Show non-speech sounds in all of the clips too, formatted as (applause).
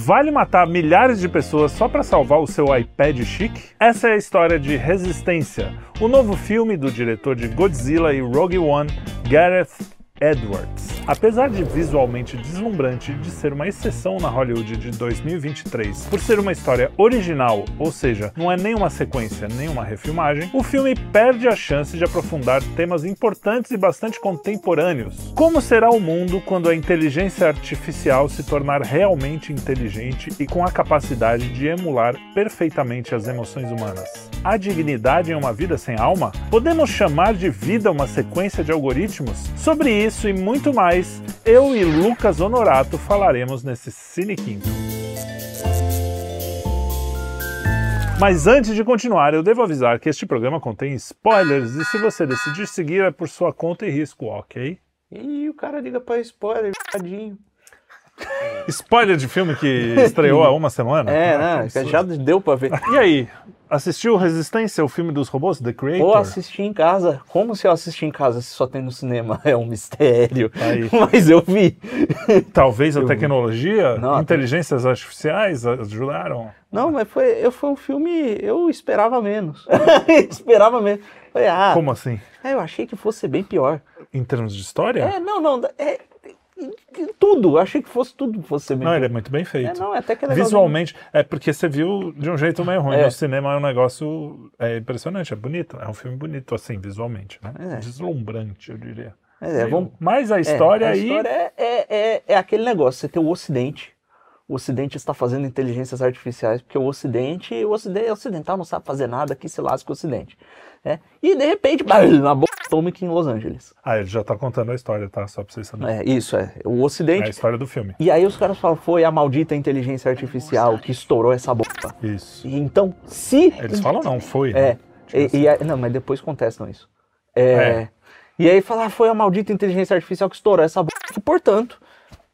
Vale matar milhares de pessoas só para salvar o seu iPad chique? Essa é a história de Resistência, o novo filme do diretor de Godzilla e Rogue One, Gareth Edwards. Apesar de visualmente deslumbrante de ser uma exceção na Hollywood de 2023, por ser uma história original, ou seja, não é nem uma sequência nem uma refilmagem, o filme perde a chance de aprofundar temas importantes e bastante contemporâneos. Como será o mundo quando a inteligência artificial se tornar realmente inteligente e com a capacidade de emular perfeitamente as emoções humanas? Há dignidade em uma vida sem alma? Podemos chamar de vida uma sequência de algoritmos? Sobre isso, isso e muito mais, eu e Lucas Honorato falaremos nesse Cine Quinto. Mas antes de continuar, eu devo avisar que este programa contém spoilers e se você decidir seguir é por sua conta e risco, ok? E o cara liga pra spoiler, tadinho. Spoiler de filme que estreou há uma semana? É, ah, né? Já deu pra ver. E aí, Assistiu Resistência, o filme dos robôs, The Creator? Ou assisti em casa. Como se eu assisti em casa se só tem no cinema? (laughs) É um mistério. Aí. (laughs) Mas eu vi. Talvez a eu tecnologia, Não, inteligências artificiais ajudaram. Não, mas foi, eu, foi um filme. Eu esperava menos. (laughs) esperava menos. Falei, ah, Como assim? É, eu achei que fosse bem pior. Em termos de história? É, não, não. É, tudo, achei que fosse tudo fosse bem. Não, ele é muito bem feito. É, não, é até que é Visualmente, é porque você viu de um jeito meio ruim. É. No cinema é um negócio é impressionante, é bonito. É um filme bonito, assim, visualmente. Né? É. Deslumbrante, eu diria. É, vamos... Mas a história é, a aí. A história é, é, é, é aquele negócio: você tem o Ocidente. O Ocidente está fazendo inteligências artificiais, porque o Ocidente, o Ocidente, o ocidental não sabe fazer nada, que se lasca o Ocidente. É. E de repente, (laughs) uma bomba atômica em Los Angeles. Ah, ele já tá contando a história, tá? Só pra vocês saberem. É, isso, é. O Ocidente. É a história do filme. E aí os caras falam, foi a maldita inteligência artificial que estourou essa bomba. Isso. E então, se. Eles falam não, foi. É. Né? Tipo e, assim. e, não, mas depois contestam isso. É. é. E aí fala, ah, foi a maldita inteligência artificial que estourou essa bomba. E, portanto,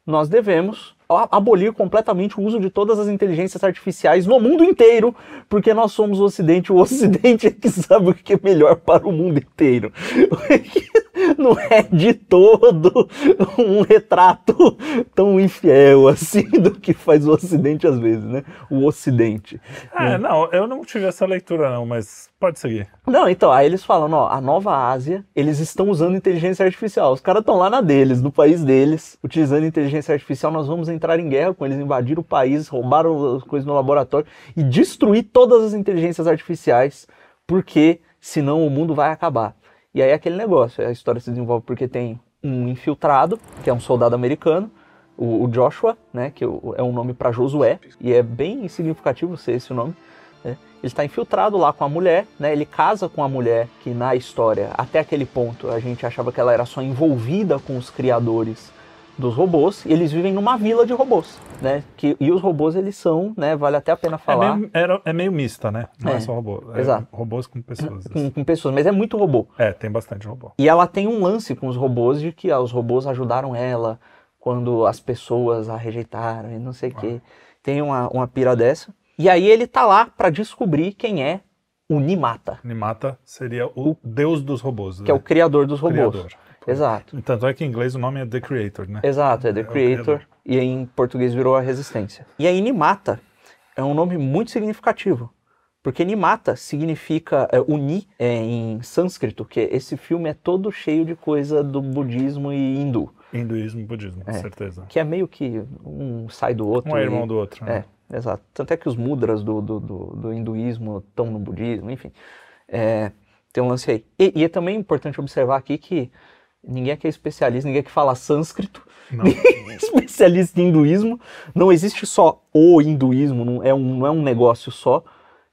nós devemos abolir completamente o uso de todas as inteligências artificiais no mundo inteiro, porque nós somos o Ocidente, o Ocidente é que sabe o que é melhor para o mundo inteiro. (laughs) (laughs) Não é de todo um retrato tão infiel assim do que faz o Ocidente às vezes, né? O Ocidente. É, não, eu não tive essa leitura não, mas pode seguir. Não, então, aí eles falam, ó, a Nova Ásia, eles estão usando inteligência artificial. Os caras estão lá na deles, no país deles, utilizando inteligência artificial, nós vamos entrar em guerra com eles, invadir o país, roubaram as coisas no laboratório e destruir todas as inteligências artificiais, porque senão o mundo vai acabar. E aí é aquele negócio, a história se desenvolve porque tem um infiltrado, que é um soldado americano, o, Joshua, né, que é um nome para Josué, e é bem significativo ser esse nome. Né? Ele está infiltrado lá com a mulher, né? Ele casa com a mulher que na história, até aquele ponto, a gente achava que ela era só envolvida com os criadores dos robôs e eles vivem numa vila de robôs, né? Que, e os robôs eles são, né? Vale até a pena falar. É meio, é, é meio mista, né? Não é, é só robô. É exato. Robôs com pessoas. Com, com, pessoas, mas é muito robô. É, tem bastante robô. E ela tem um lance com os robôs de que ah, os robôs ajudaram ela quando as pessoas a rejeitaram e não sei o ah. quê. Tem uma, uma pira dessa. E aí ele tá lá para descobrir quem é o Nimata. Nimata seria o, o deus dos robôs. Que né? é o criador dos robôs. Criador. Exato. Tanto é que em inglês o nome é The Creator, né? Exato, é The é Creator. E em português virou a Resistência. E aí Nimata é um nome muito significativo. Porque Nimata significa é, unir é, em sânscrito, que esse filme é todo cheio de coisa do budismo e hindu. Hinduísmo e budismo, com é, certeza. Que é meio que um sai do outro. Um é irmão do outro. Né? É, exato. Tanto é que os mudras do, do, do, do hinduísmo estão no budismo, enfim. É, tem um lance aí. E, e, é também importante observar aqui que Ninguém aqui é especialista, ninguém aqui fala sânscrito, ninguém é (laughs) especialista em hinduísmo. Não existe só o hinduísmo, não é um, não é um negócio só.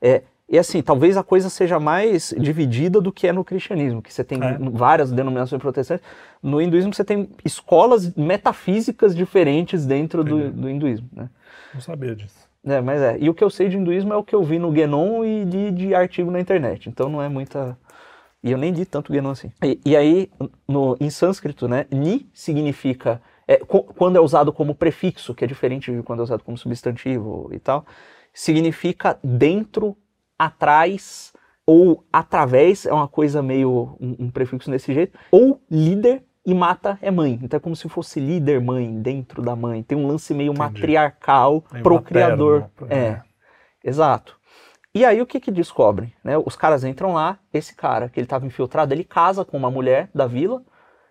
É, e assim, talvez a coisa seja mais dividida do que é no cristianismo, que você tem é. várias denominações protestantes. No hinduísmo você tem escolas metafísicas diferentes dentro do, do, hinduísmo. Né? Não sabia disso. É, mas é. E o que eu sei de hinduísmo é o que eu vi no Genon e de, de artigo na internet. Então não é muita e eu nem li tanto Genu assim. E, e, aí, no, em sânscrito, né, ni significa, é, quando é usado como prefixo, que é diferente de quando é usado como substantivo e tal, significa dentro, atrás ou através, é uma coisa meio, um, um prefixo desse jeito, ou líder e mata é mãe. Então é como se fosse líder mãe dentro da mãe. Tem um lance meio Entendi. matriarcal, Meio procriador. materno, É, né? exato. E aí o que que descobrem? Né? Os caras entram lá, esse cara que ele estava infiltrado, ele casa com uma mulher da vila.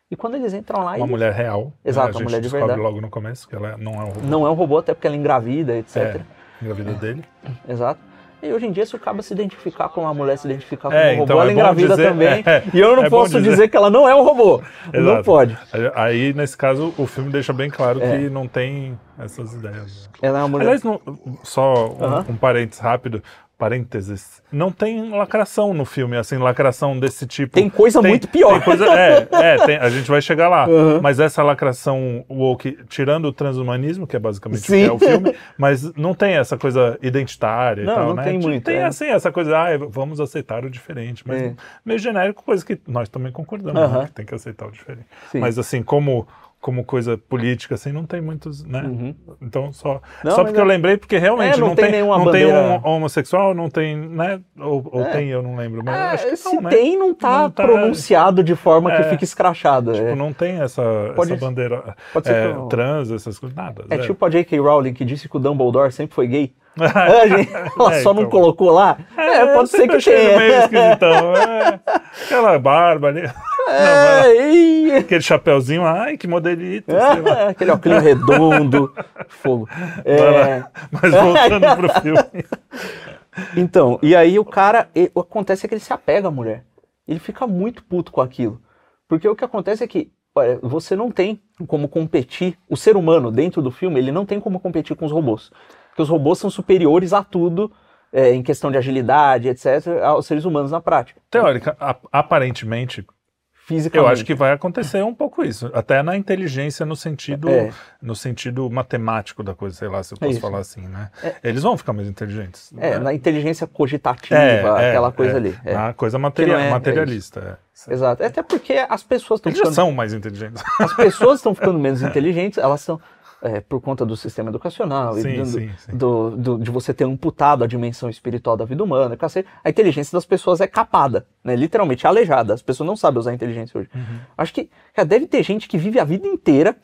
E quando eles entram lá, Uma eles- mulher real. Exato, né? uma mulher de descobre verdade. logo no começo que ela não é um robô. não é um robô, até porque ela engravida, etc. É, na vida dele. Exato. E hoje em dia, se o cara se identificar com uma mulher, se identificar com É, um robô, então ela é engravida dizer- também. é, e eu não é posso dizer- dizer que ela não é um robô. (laughs) Não Exato. pode. Aí, nesse caso, o filme deixa bem claro É. que não tem essas ideias. Ela é uma mulher. Aliás, não- só um, Aham. um parênteses rápido. Parênteses. Não tem lacração no filme, assim, lacração desse tipo. Tem coisa muito pior. Tem coisa, é, (laughs) é tem- a gente vai chegar lá. Aham. Mas essa lacração woke, tirando o transhumanismo, que é basicamente o Sim. que é o filme, mas não tem essa coisa identitária Não, e tal, não né? tem muito, Tem, é. assim, essa coisa, ah, vamos aceitar o diferente, mas É. meio genérico, coisa que nós também concordamos, Aham. né, que tem que aceitar o diferente. Sim. Mas assim, como como coisa política, assim, não tem muitos, né? Uhum. Então, só, Não, só porque é- eu lembrei, porque realmente É, não não, tem tem, não tem bandeira- um homossexual, não tem, né? Ou, ou É. tem, eu não lembro, mas Ah, acho que se não, né? tem, não tá, tá- pronunciado de forma que É. fica escrachada. Tipo, é. não tem essa, Pode- essa bandeira pode ser é, que trans, essas coisas, nada. É zero. tipo a J.K. Rowling que disse que o Dumbledore sempre foi gay. É, gente, (laughs) ela É, só não então. colocou lá. É, pode ser que ele meio tenha. esquisitão. (laughs) É, aquela barba ali, É, e- aquele chapeuzinho, ai, que modelito. É, aquele óculos redondo, fogo. É. Mas voltando pro filme. (laughs) Então, e aí o cara, e- o que acontece é que ele se apega à mulher. Ele fica muito puto com aquilo. Porque o que acontece é que olha, você não tem como competir, o ser humano dentro do filme, ele não tem como competir com os robôs. Os robôs são superiores a tudo, é, em questão de agilidade, etc., aos seres humanos na prática. Teórica, a- aparentemente, eu acho que vai acontecer um pouco isso. Até na inteligência no sentido, É. no sentido matemático da coisa, sei lá se eu posso isso. falar assim, né? Eles vão ficar mais inteligentes. É, né? na inteligência cogitativa, É, é, aquela coisa é. ali. é. Na coisa materia- é- é materialista. é. Exato. Até porque as pessoas estão Eles já ficando são mais inteligentes. as pessoas estão ficando menos inteligentes, elas são é, por conta do sistema educacional Sim, do- sim, sim. do- do- de você ter amputado a dimensão espiritual da vida humana, a inteligência das pessoas é capada, né? literalmente aleijada. As pessoas não sabem usar a inteligência hoje. Uhum. Acho que cara, deve ter gente que vive a vida inteira,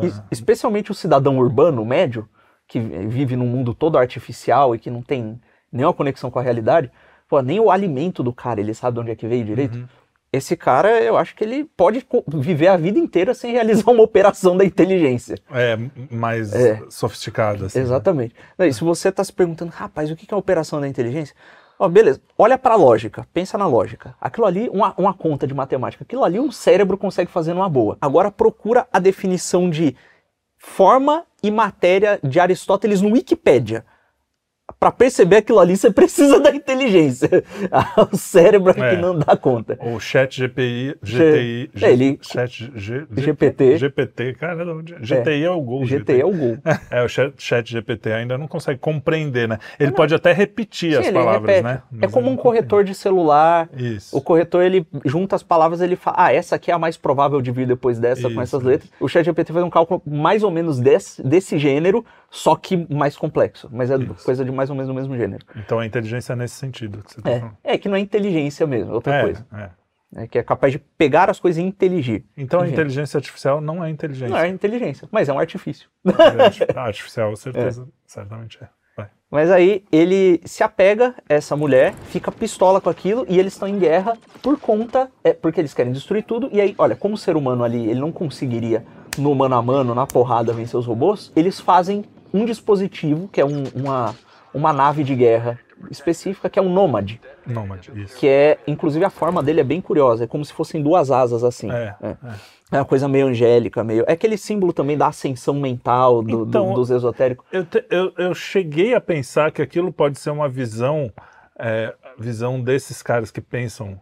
e- Aham. especialmente o cidadão urbano médio, que vive num mundo todo artificial e que não tem nenhuma conexão com a realidade. Pô, nem o alimento do cara ele sabe de onde é que veio direito. Uhum. Esse cara, eu acho que ele pode viver a vida inteira sem realizar uma operação da inteligência. É, mais É. sofisticado, assim. né? Exatamente. Não, e se você está se perguntando, rapaz, o que é a operação da inteligência? Ó, beleza, olha para a lógica, pensa na lógica. Aquilo ali, uma, uma conta de matemática, aquilo ali o cérebro consegue fazer numa boa. Agora procura a definição de forma e matéria de Aristóteles no Wikipédia. Para perceber aquilo ali, você precisa (laughs) da inteligência. (laughs) o cérebro é que É. não dá conta. O chat GPI, GTI, É, ele- chat G, GPT. GPT, cara, não, GTI é, o gol. GT é o gol. (laughs) É, o chat, chat GPT ainda não consegue compreender, né? Ele pode até repetir Sim, as palavras, repete. né? É Mas como ele um não corretor de celular. Isso. O corretor, ele junta as palavras, ele fala, ah, essa aqui é a mais provável de vir depois dessa, com Isso, essas isso. letras. O ChatGPT faz um cálculo mais ou menos desse, desse gênero, só que mais complexo. Mas é Isso. coisa de mais ou menos do mesmo gênero. Então a inteligência é nesse sentido que você tá É, falando. é que não é inteligência mesmo, é outra É, coisa. é. É que é capaz de pegar as coisas e inteligir. Então a inteligência artificial não é inteligência. Não é inteligência, mas é um artifício. A artificial, certeza, (laughs) certamente é. Vai. Mas aí ele se apega a essa mulher, fica pistola com aquilo e eles estão em guerra por conta, é, porque eles querem destruir tudo. E aí, olha, como o ser humano ali, ele não conseguiria no mano a mano, na porrada, vencer os robôs, eles fazem um dispositivo, que é um- uma, uma nave de guerra específica, que é um Nômade, Nômade, isso. que é, inclusive a forma dele é bem curiosa, é como se fossem duas asas assim. É, É. é. É uma coisa meio angélica, meio. É aquele símbolo também da ascensão mental do, do- Então, dos esotéricos. Eu, te- eu, eu cheguei a pensar que aquilo pode ser uma visão, é, visão desses caras que pensam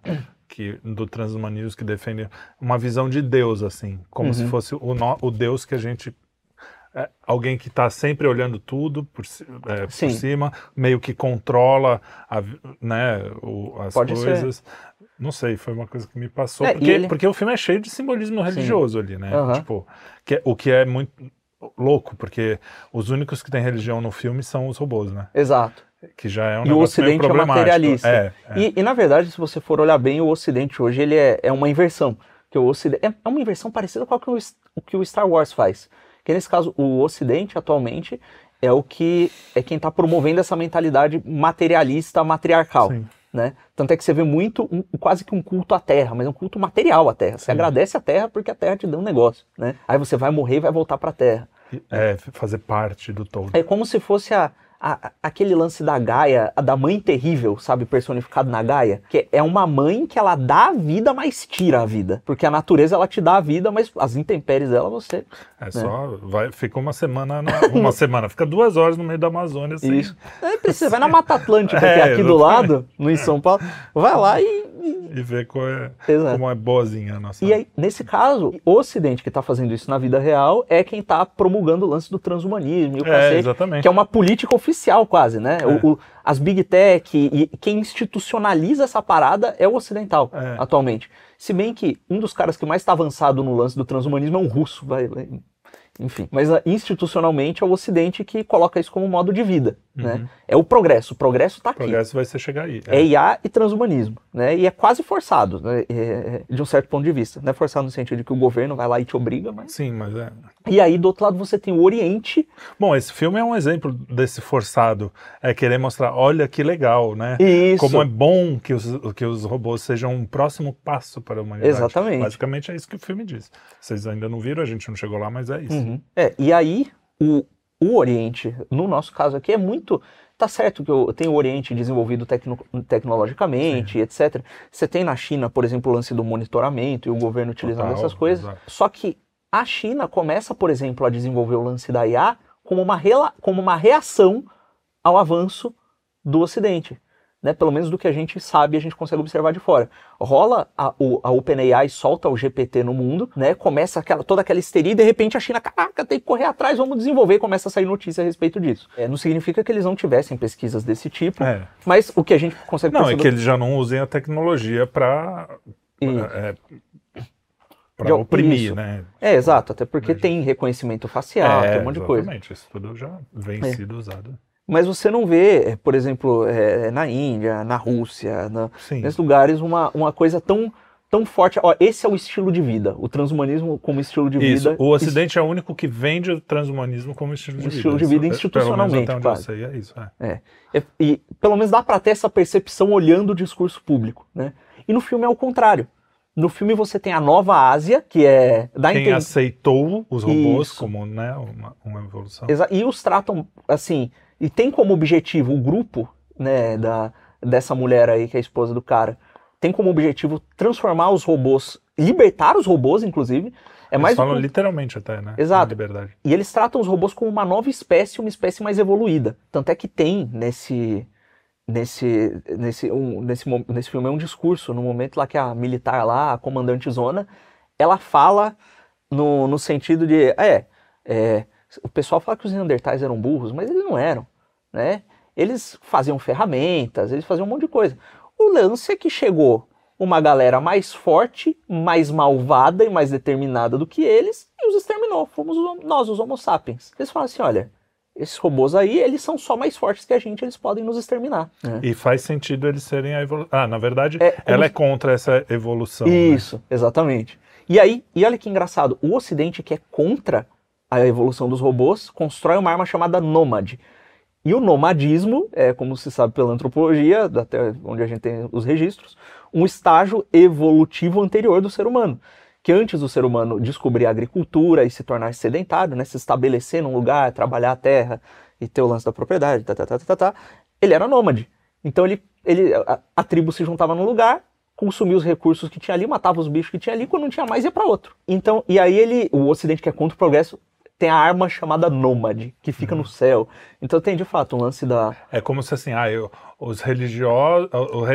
que do transhumanismo que defendem uma visão de Deus assim, como Uhum. se fosse o, no- o Deus que a gente é, alguém que está sempre olhando tudo por, é, por Sim. cima, meio que controla a né, o- as Pode ser. coisas. Não sei, foi uma coisa que me passou. É, porque, ele- porque o filme é cheio de simbolismo religioso ali, né? Aham. Tipo, que é- o que é muito louco, porque os únicos que têm religião no filme são os robôs, né? Exato. Que já é um E o Ocidente é materialista. É, é. E, e, na verdade, se você for olhar bem, o Ocidente hoje ele é, é uma inversão. Que o Ocidente é é uma inversão parecida com o que o, S- o que o Star Wars faz. Que nesse caso, o Ocidente atualmente é o que é quem está promovendo essa mentalidade materialista, matriarcal. Sim. Né? Tanto é que você vê muito, um- quase que um culto à terra, mas é um culto material à terra. Você Sim. agradece a terra porque a terra te deu um negócio. Né? Aí você vai morrer e vai voltar para a terra. É, fazer parte do todo. É como se fosse a, a- aquele lance da Gaia, a da mãe terrível, sabe, personificado na Gaia, que é uma mãe que ela dá a vida, mas tira a vida. Porque a natureza ela te dá a vida, mas as intempéries dela você. É só. Vai, fica uma semana. na- uma (laughs) semana, fica duas horas no meio da Amazônia assim. Isso. É, precisa, vai na Mata Atlântica, (laughs) que É, é aqui do exatamente. lado, no em São Paulo, vai lá e. e- E ver qual é, Exato. como é boazinha a nossa. E aí, nesse caso, o Ocidente que está fazendo isso na vida real é quem está promulgando o lance do transhumanismo e o É, cacete, exatamente. que é uma política oficial quase, né? É. O- o- as Big Tech e quem institucionaliza essa parada é o ocidental, É. atualmente. Se bem que um dos caras que mais está avançado no lance do transhumanismo é um russo, vai, vai- enfim. Mas ah, institucionalmente é o Ocidente que coloca isso como modo de vida, né? É o progresso, o progresso está O aqui. progresso vai ser chegar aí. É IA e transhumanismo, né? E é quase forçado, né? É, de um certo ponto de vista. Não é forçado no sentido de que o governo vai lá e te obriga, mas... Sim, mas é. E aí, do outro lado, você tem o Oriente. Bom, esse filme é um exemplo desse forçado. É querer mostrar, olha que legal, né? Isso. Como é bom que os, que os robôs sejam um próximo passo para a humanidade. Exatamente. Basicamente é isso que o filme diz. Vocês ainda não viram, a gente não chegou lá, mas é isso. Uhum. É, e aí, o, o Oriente, no nosso caso aqui, é muito... Tá certo que eu tenho o Oriente desenvolvido tecno- tecnologicamente, etc. Você tem na China, por exemplo, o lance do monitoramento e o governo utilizando Total, essas coisas. exato. Só que a China começa, por exemplo, a desenvolver o lance da IA como uma, como uma reação ao avanço do Ocidente. Né? Pelo menos do que a gente sabe, a gente consegue observar de fora. Rola a, o, a OpenAI, solta o GPT no mundo, né? começa aquela, toda aquela histeria e de repente a China, caraca, tem que correr atrás, vamos desenvolver, começa a sair notícia a respeito disso. É, não significa que eles não tivessem pesquisas desse tipo, É. mas o que a gente consegue Não, é que eles já não usem a tecnologia para Isso. é, para oprimir, isso. né? É, exato, até porque tem reconhecimento facial, tem um monte de coisa. exatamente. Isso tudo já vem É. sido usado. Mas você não vê, eh, por exemplo, eh, na Índia, na Rússia, na- nesses lugares, uma, uma coisa tão, tão forte. Ó, esse é o estilo de vida, o transhumanismo como estilo de Isso, vida. o Ocidente é o único que vende o transhumanismo como estilo de vida. estilo de vida é, institucionalmente, Pelo menos até onde quase. eu sei, é isso. é. É. É, E pelo menos dá pra ter essa percepção olhando o discurso público, né? E no filme é o contrário. No filme você tem a Nova Ásia, que é da Quem inten- aceitou os robôs Isso. como né, uma, uma evolução. Exa- E os tratam assim, e tem como objetivo o grupo, né, da, dessa mulher aí, que é a esposa do cara, tem como objetivo transformar os robôs, libertar os robôs, inclusive. É Eles mais falam um- literalmente até, né? Exato. E eles tratam os robôs como uma nova espécie, uma espécie mais evoluída. Tanto é que tem nesse nesse nesse um, nesse, nesse filme é um discurso no momento lá que a militar lá, a comandante zona, ela fala no, no sentido de é, é, o pessoal fala que os neandertais eram burros, mas eles não eram, né? Eles faziam ferramentas, eles faziam um monte de coisa. O lance é que chegou uma galera mais forte, mais malvada e mais determinada do que eles e os exterminou. Fomos nós, os Homo sapiens. Eles falam assim: olha, esses robôs aí, eles são só mais fortes que a gente, eles podem nos exterminar. né? E faz sentido eles serem a evolução. Ah, na verdade, É, como ela é contra essa evolução. né? Isso, exatamente. E aí, e olha que engraçado, o Ocidente que é contra a evolução dos robôs, constrói uma arma chamada Nômade. E o nomadismo é, como se sabe pela antropologia, até onde a gente tem os registros, um estágio evolutivo anterior do ser humano. Que antes do ser humano descobrir a agricultura e se tornar sedentário, né, se estabelecer num lugar, trabalhar a terra e ter o lance da propriedade, tá, tá, tá, tá, tá, tá, ele era nômade. Então ele, ele, a, a tribo se juntava num lugar, consumia os recursos que tinha ali, matava os bichos que tinha ali, quando não tinha mais ia para outro. Então, e aí ele, o Ocidente que é contra o progresso, tem a arma chamada Nômade, que fica no céu. Então tem de fato um lance da. É como se assim, ah, eu, os religiosos,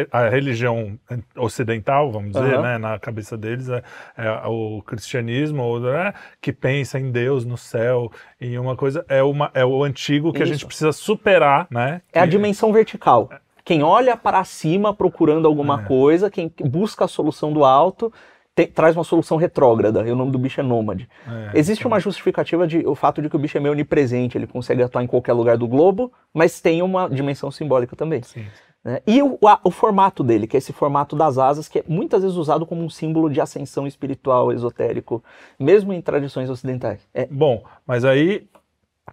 a religião ocidental, vamos dizer, Aham. né, na cabeça deles é, é o cristianismo, né, que pensa em Deus, no céu, em uma coisa é uma é o antigo que a Isso. gente precisa superar, né? É a dimensão vertical. Quem olha para cima procurando alguma É. coisa, quem busca a solução do alto, tem- traz uma solução retrógrada. E o nome do bicho é nômade. é, Existe uma justificativa de o fato de que o bicho é meio onipresente, ele consegue atuar em qualquer lugar do globo, mas tem uma dimensão simbólica também. Sim. Né? E o, a, o formato dele, que é esse formato das asas, que é muitas vezes usado como um símbolo de ascensão espiritual, esotérico, mesmo em tradições ocidentais. É, Bom, mas aí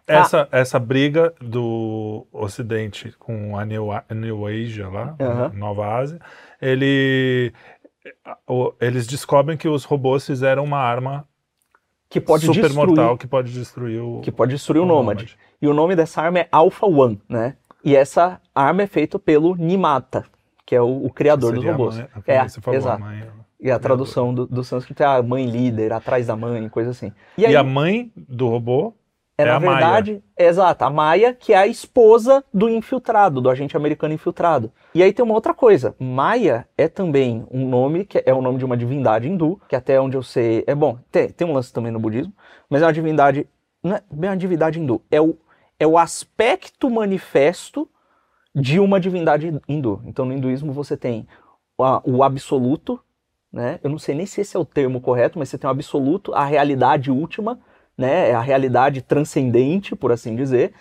essa, essa briga do Ocidente com a New, New Asia lá, a Nova Ásia, ele, eles descobrem que os robôs fizeram uma arma que pode super destruir, mortal que pode destruir o. que pode destruir o o Nômade. Nômade. E o nome dessa arma é Alpha One, né? E essa arma é feita pelo Nimata, que é o, o criador dos robôs. mãe- é, falou, a exato. mãe- E a tradução do, do sânscrito é a mãe líder, atrás da mãe, coisa assim. E E, aí, a mãe do robô é, é na a Maia. verdade, é, exato, a Maia, que é a esposa do infiltrado, do agente americano infiltrado. E aí tem uma outra coisa. Maia é também um nome, que é o nome de uma divindade hindu, que até onde eu sei. É bom, tem, tem um lance também no budismo, mas é uma divindade. Não é bem uma divindade hindu, é o, é o aspecto manifesto de uma divindade hindu. Então no hinduísmo você tem a- o absoluto, né? Eu não sei nem se esse é o termo correto, mas você tem o absoluto, a realidade última, né? É a realidade transcendente, por assim dizer,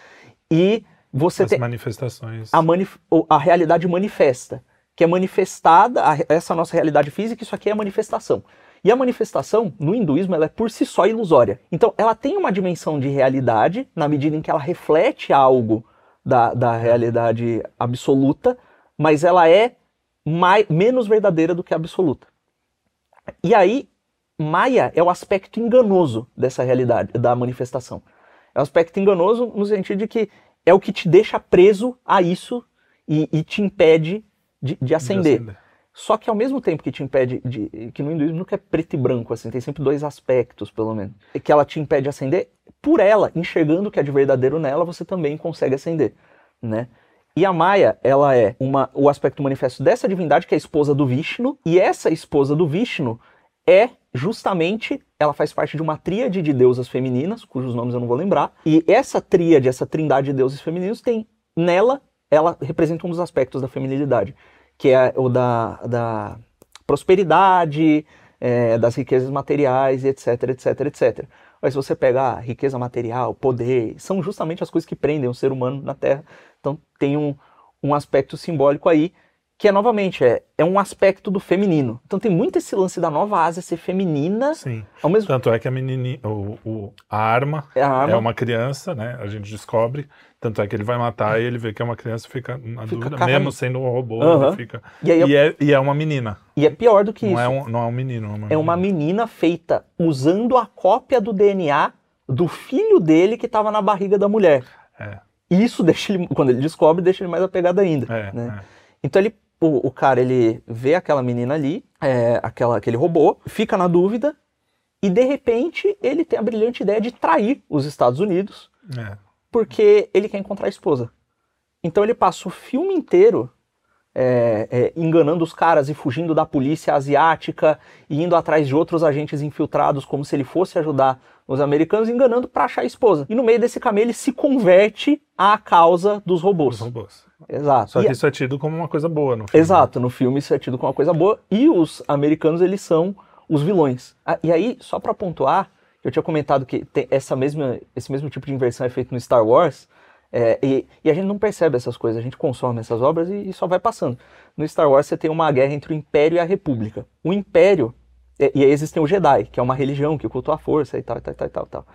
e você as tem manifestações. a, manif- a realidade manifesta, que é manifestada, a- essa nossa realidade física, isso aqui é a manifestação. E a manifestação, no hinduísmo, ela é por si só ilusória. Então, ela tem uma dimensão de realidade, na medida em que ela reflete algo da, da realidade absoluta, mas ela é mai- menos verdadeira do que a absoluta. E aí, Maya é o aspecto enganoso dessa realidade, da manifestação. É o aspecto enganoso no sentido de que é o que te deixa preso a isso e, e te impede de, de de ascender. Só que ao mesmo tempo que te impede de. que no hinduísmo nunca é preto e branco, assim, tem sempre dois aspectos, pelo menos. Que ela te impede de ascender, por ela, enxergando o que é de verdadeiro nela, você também consegue ascender, né? E a Maia, ela é uma, o aspecto manifesto dessa divindade, que é a esposa do Vishnu, e essa esposa do Vishnu é justamente, ela faz parte de uma tríade de deusas femininas, cujos nomes eu não vou lembrar, e essa tríade, essa trindade de deuses femininos tem nela, ela representa um dos aspectos da feminilidade, que é o da, da prosperidade, é, das riquezas materiais, etc, etc, etc. Mas se você pegar riqueza material, poder, são justamente as coisas que prendem o ser humano na Terra. Então tem um, um aspecto simbólico aí, que é novamente, é, é um aspecto do feminino. Então tem muito esse lance da Nova Ásia ser feminina, Sim. ao mesmo Tanto é que a menininha, o, o- a arma é a arma, é uma criança, né? A gente descobre. Tanto é que ele vai matar e ele vê que é uma criança, fica na Fica dúvida, mesmo sendo um robô, ele fica. e, aí, E é, e é uma menina. e é pior do que Não isso. é, um, não é um menino. É uma, é uma menina. menina feita usando a cópia do DNA do filho dele que estava na barriga da mulher. É, isso deixa ele, quando ele descobre, deixa ele mais apegado ainda. é, né? é. Então ele, o, o cara ele vê aquela menina ali, é, aquela, aquele robô, fica na dúvida e de repente ele tem a brilhante ideia de trair os Estados Unidos é. porque ele quer encontrar a esposa. Então ele passa o filme inteiro é, é, enganando os caras e fugindo da polícia asiática e indo atrás de outros agentes infiltrados como se ele fosse ajudar os americanos, enganando para achar a esposa. E no meio desse caminho ele se converte à causa dos robôs. Os robôs. Exato. Só E- que isso é tido como uma coisa boa no filme. Exato, no filme isso é tido como uma coisa boa e os americanos eles são os vilões. Ah, e aí, só pra pontuar, eu tinha comentado que essa mesma, esse mesmo tipo de inversão é feito no Star Wars é, e, e a gente não percebe essas coisas, a gente consome essas obras e, e só vai passando. No Star Wars você tem uma guerra entre o Império e a República. O Império, é, e aí existem os Jedi, que é uma religião que cultua a força e tal, e tal, e tal, e tal. tal.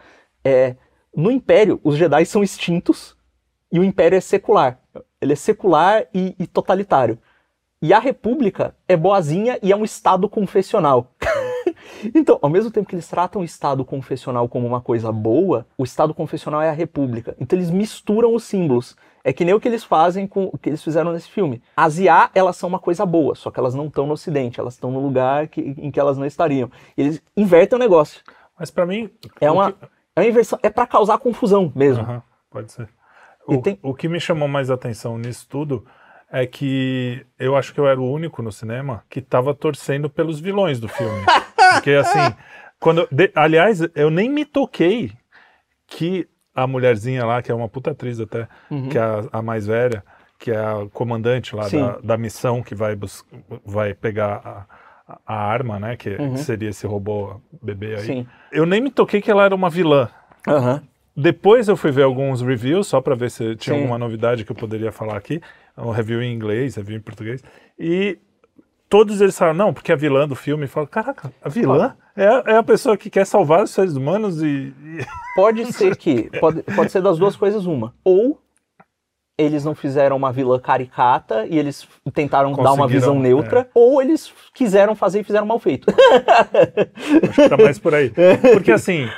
É, no Império, os Jedi são extintos e o Império é secular. Ele é secular e, e totalitário. E a República é boazinha e é um Estado confessional. (laughs) então, ao mesmo tempo que eles tratam o Estado confessional como uma coisa boa, o Estado confessional é a República. Então eles misturam os símbolos. É que nem o que eles fazem com o que eles fizeram nesse filme. As IA, elas são uma coisa boa, só que elas não estão no Ocidente, elas estão no lugar que- em que elas não estariam. Eles invertem o negócio. Mas pra mim. É uma, que- é uma inversão, é para causar confusão mesmo. Pode ser. O, tem- o que me chamou mais atenção nisso tudo é que eu acho que eu era o único no cinema que tava torcendo pelos vilões do filme. (laughs) Porque assim, quando. de- aliás, eu nem me toquei que a mulherzinha lá, que é uma puta atriz até, Uhum. que é a, a mais velha, que é a comandante lá da, da missão que vai, bus- vai pegar a, a arma, né? Que Uhum. seria esse robô bebê aí. Sim. Eu nem me toquei que ela era uma vilã. Aham. Depois eu fui ver alguns reviews, só para ver se tinha Sim. alguma novidade que eu poderia falar aqui. Um review em inglês, review em português. E todos eles falaram, não, porque a vilã do filme fala, caraca, a vilã é, a- é a pessoa que quer salvar os seres humanos e. e- (laughs) Pode ser que. Pode, pode ser das duas coisas uma. Ou eles não fizeram uma vilã caricata e eles tentaram dar uma visão neutra, ou eles quiseram fazer e fizeram mal feito. Acho que tá mais por aí. (laughs) Porque assim.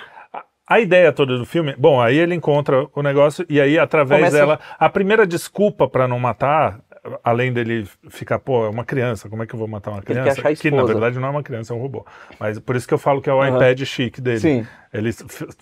A- ideia toda do filme, bom, aí ele encontra o negócio e aí através Começa- dela, a primeira desculpa pra não matar, além dele ficar, pô, é uma criança, como é que eu vou matar uma criança? que na verdade não é uma criança, é um robô. Mas por isso que eu falo que é o Aham. iPad chique dele. Sim. Ele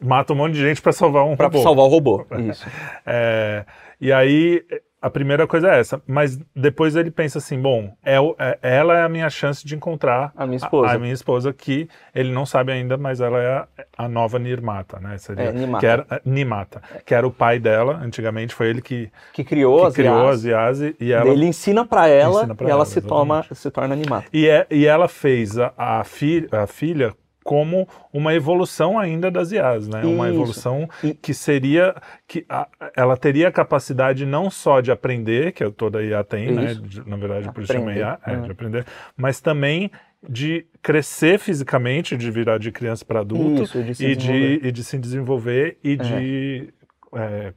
mata um monte de gente pra salvar um Pra robô. salvar o robô. (laughs) Isso. É, e aí, a primeira coisa é essa. Mas depois ele pensa assim: bom, é, o- é- ela é a minha chance de encontrar A minha esposa. A, minha esposa, que ele não sabe ainda, mas ela é a, a nova Nirmata, né? Seria, É, Nimata. Que era, é, Nimata, que era o pai dela, antigamente, foi ele que, Que criou que as criou IAs. as Yasi e ela. Ele ensina pra ela Ensina pra e ela, ela, se, toma, se torna animata. E, é- e ela fez a, a, fi- a filha como uma evolução ainda das IAs, né? Uma Isso. evolução E- que seria que a- ela teria a capacidade não só de aprender, que toda IA tem, né? Isso. De- na verdade, por isso chama IA, é, uhum. de aprender, mas também de crescer fisicamente, de virar de criança para adulto Isso, de e, de, e de se desenvolver e de é,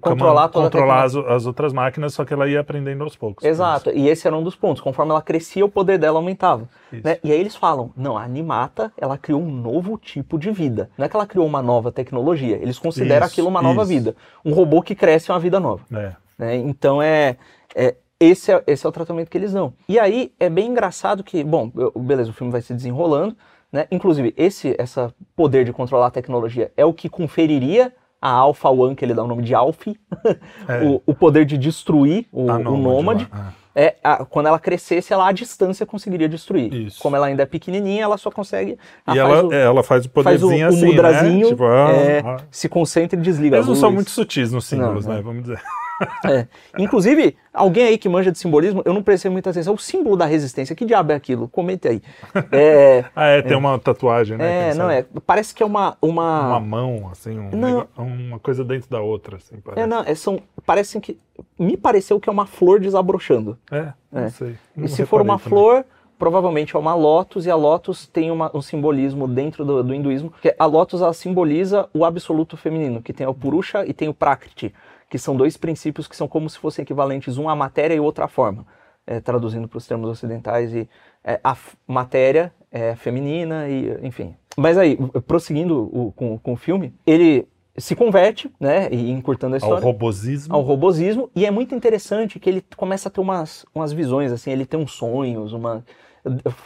Controlar controlar as, as outras máquinas, só que ela ia aprendendo aos poucos. Exato, e esse era um dos pontos. Conforme ela crescia, o poder dela aumentava. Né? E aí eles falam: não, a Animata ela criou um novo tipo de vida. Não é que ela criou uma nova tecnologia, eles consideram Isso, aquilo uma nova isso. vida. Um robô que cresce é uma vida nova. É. né? Então é, é- esse é esse é o tratamento que eles dão. E aí é bem engraçado que, bom, eu- beleza, o filme vai se desenrolando, né? Inclusive esse essa poder de controlar a tecnologia é o que conferiria a Alpha One, que ele dá o nome de Alfie, (laughs) É. o, o poder de destruir o, A o nômade lá, É, a- quando ela crescesse, ela à distância conseguiria destruir. Isso. Como ela ainda é pequenininha, ela só consegue. E faz ela, o- ela faz o faz o, poderzinho o assim, mudrazinho, né? Tipo, ah, é, ah. se concentra e desliga Eles não são muito sutis nos símbolos, não. né? Vamos dizer. (laughs) É. Inclusive, alguém aí que manja de simbolismo, eu não prestei muita atenção. O símbolo da resistência, que diabo é aquilo? Comente aí. (laughs) É, Ah, é, tem uma tatuagem, né? é, não sabe? é. Parece que é uma. uma... Uma mão, assim, um Não. uma coisa dentro da outra, assim, parece. É, não, é, são, parecem que. Me pareceu que é uma flor desabrochando. É, não É. sei. E Não se for uma também. flor, provavelmente é uma lótus, e a lótus tem uma- um simbolismo dentro do, do hinduísmo, que a lótus ela simboliza o absoluto feminino, que tem o Purusha e tem o Prakriti, que são dois princípios que são como se fossem equivalentes, um à matéria e outra à forma, é, traduzindo para os termos ocidentais, e é, a matéria é feminina, e enfim. Mas aí, prosseguindo o- com, com o filme, ele se converte, né, e encurtando a Ao história robosismo. ao robosismo e é muito interessante que ele começa a ter umas, umas visões assim, ele tem uns sonhos, uma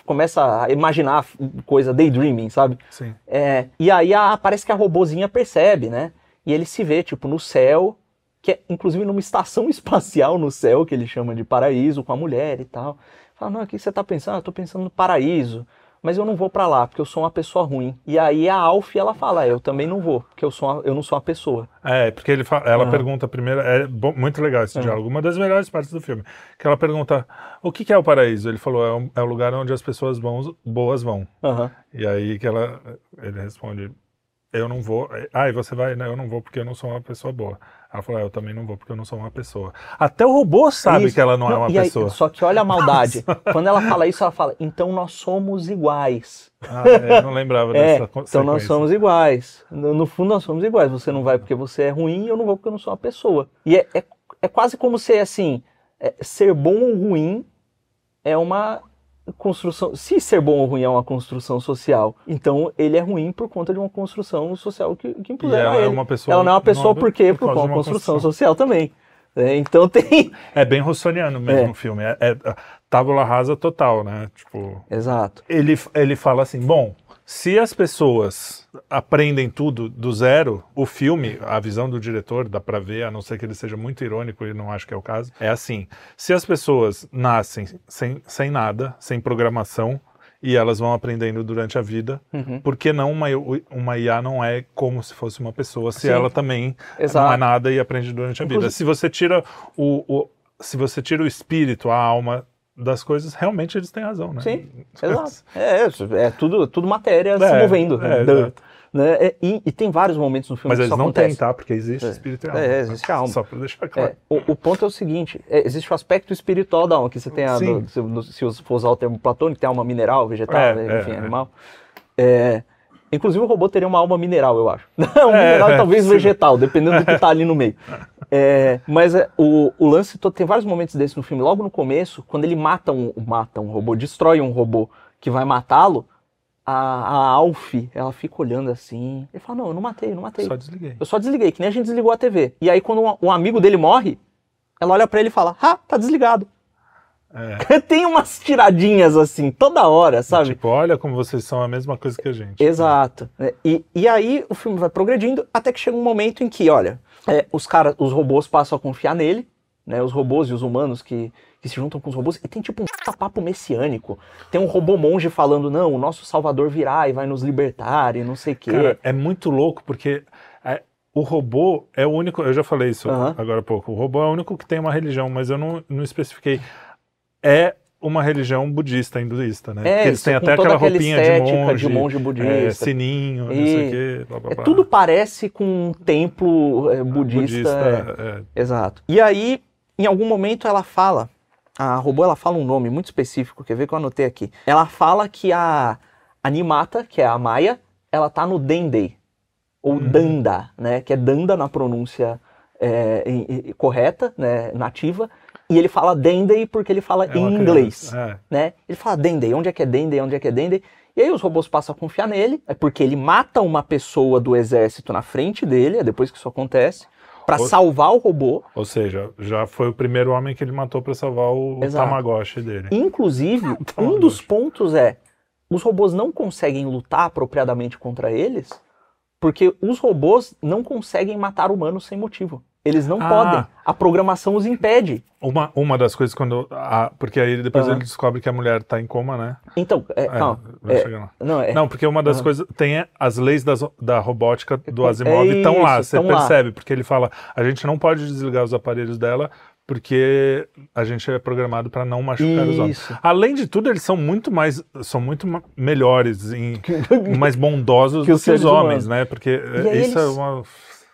começa a imaginar coisa daydreaming, sabe? Sim. É, e aí a- parece que a robozinha percebe, né? E ele se vê tipo no céu, que é inclusive numa estação (laughs) espacial no céu que ele chama de paraíso com a mulher e tal. Fala, não, o que você tá pensando? Ah, eu tô pensando no paraíso. Mas eu não vou pra lá, porque eu sou uma pessoa ruim. E aí a Alf, ela fala, "É, eu também não vou, porque eu, sou uma- eu não sou uma pessoa. É, porque ele fa- ela Aham. pergunta primeiro, é bom- muito legal esse Aham. diálogo, uma das melhores partes do filme, que ela pergunta, o que, que é o paraíso? Ele falou, é, um- é o lugar onde as pessoas bons- boas vão. Aham. E aí que ela, ele responde, eu não vou, ah, e você vai? Não, eu não vou porque eu não sou uma pessoa boa. Ela falou, "É, eu também não vou porque eu não sou uma pessoa. Até o robô sabe Isso. que ela não, é uma e aí- pessoa. só que olha a maldade. (laughs) Quando ela fala isso, ela fala, então nós somos iguais. Ah, é, eu não lembrava (laughs) É, dessa co- então nós somos iguais. No, no fundo, nós somos iguais. Você não vai porque você é ruim e eu não vou porque eu não sou uma pessoa. E é, é, é quase como ser assim: é, ser bom ou ruim é uma construção. Se ser bom ou ruim é uma construção social, então ele é ruim por conta de uma construção social que, que impuseram ela é uma pessoa ela não é uma pessoa nobre por quê? por uma construção, construção. social também. É, então (laughs) tem. É bem russoniano mesmo É. o filme. É, é tábula rasa total, né? Tipo, Exato. ele, ele fala assim: bom, se as pessoas aprendem tudo do zero, o filme, a visão do diretor, dá pra ver, a não ser que ele seja muito irônico e não acho que é o caso, é assim: se as pessoas nascem sem, sem nada, sem programação, e elas vão aprendendo durante a vida, Uhum. por que não uma, uma IA não é como se fosse uma pessoa, se Sim. ela também Exato. não é nada e aprende durante a vida? Inclusive- Se você tira o, o- se você tira o espírito, a alma das coisas, realmente eles têm razão, né? Sim, exato. É, é tudo, tudo matéria se É, movendo. é, exato. Né? É, E, e tem vários momentos no filme Mas que eles isso não acontece. têm, tá? Porque existe espírito e alma. É, existe alma. Só pra deixar claro. É, o, o ponto é o seguinte: é, existe o aspecto espiritual da alma, que você tem a. Do- se, no- se for usar o termo platônico, tem alma mineral, vegetal, É, né, enfim, é, é. animal. É, inclusive o robô teria uma alma mineral, eu acho. (laughs) um É, mineral talvez vegetal, dependendo do que tá ali no meio. (laughs) É, mas é, o, o lance todo, tem vários momentos desses no filme. Logo no começo, quando ele mata um, mata um robô, destrói um robô que vai matá-lo, a, a Alf, ela fica olhando assim. Ele fala: Não, eu não matei, eu não matei. Só desliguei. Eu só desliguei, que nem a gente desligou a TV. E aí, quando um, um amigo dele morre, ela olha pra ele e fala: Ah, tá desligado. É. (laughs) Tem umas tiradinhas assim, toda hora, sabe? Tipo, olha como vocês são a mesma coisa que a gente. Exato. né? E, e aí o filme vai progredindo até que chega um momento em que, olha, é, os caras, os robôs passam a confiar nele, né? Os robôs e os humanos que, que se juntam com os robôs, e tem tipo um papo messiânico. Tem um robô monge falando, não, o nosso salvador virá e vai nos libertar e não sei o quê. Cara, é muito louco porque é, o robô é o único. Eu já falei isso Aham. agora há pouco. O robô é o único que tem uma religião, mas eu não, não especifiquei. É uma religião budista, hinduísta, né? É, Porque eles têm até aquela roupinha de monge, de monge é, budista. sininho, não E- sei o quê, blá, blá, É, blá. tudo parece com um templo é, budista. é. é. Exato. E aí, em algum momento, ela fala. A robô ela fala um nome muito específico, quer ver que eu anotei aqui. Ela fala que a Animata, que é a Maia, ela tá no Dendê. Ou Uhum. Danda, né? Que é Danda na pronúncia é, correta, né? Nativa. E ele fala Dendê porque ele fala É em inglês criança, né? Ele fala Dendê, onde é que é Dendê, onde é que é Dendê? E aí os robôs passam a confiar nele, é porque ele mata uma pessoa do exército na frente dele, é depois que isso acontece, pra Ou- salvar o robô. Ou seja, já foi o primeiro homem que ele matou pra salvar o Exato. Tamagotchi dele. Inclusive, (laughs) um dos pontos é, os robôs não conseguem lutar apropriadamente contra eles, porque os robôs não conseguem matar humanos sem motivo. Eles não Ah. podem. A programação os impede. Uma, uma das coisas quando. ah, porque aí depois Aham. ele descobre que a mulher tá em coma, né? Então, é, É, calma. é, não, é, Não, porque uma das Aham. coisas. Tem as leis das- da robótica do É Asimov estão lá, isso, você tão lá. percebe, porque ele fala: a gente não pode desligar os aparelhos dela porque a gente é programado para não machucar os homens. Isso. Além de tudo, eles são muito mais. são muito melhores, em, (laughs) mais bondosos Que do que os homens, humanos. né? Porque é, isso é eles uma.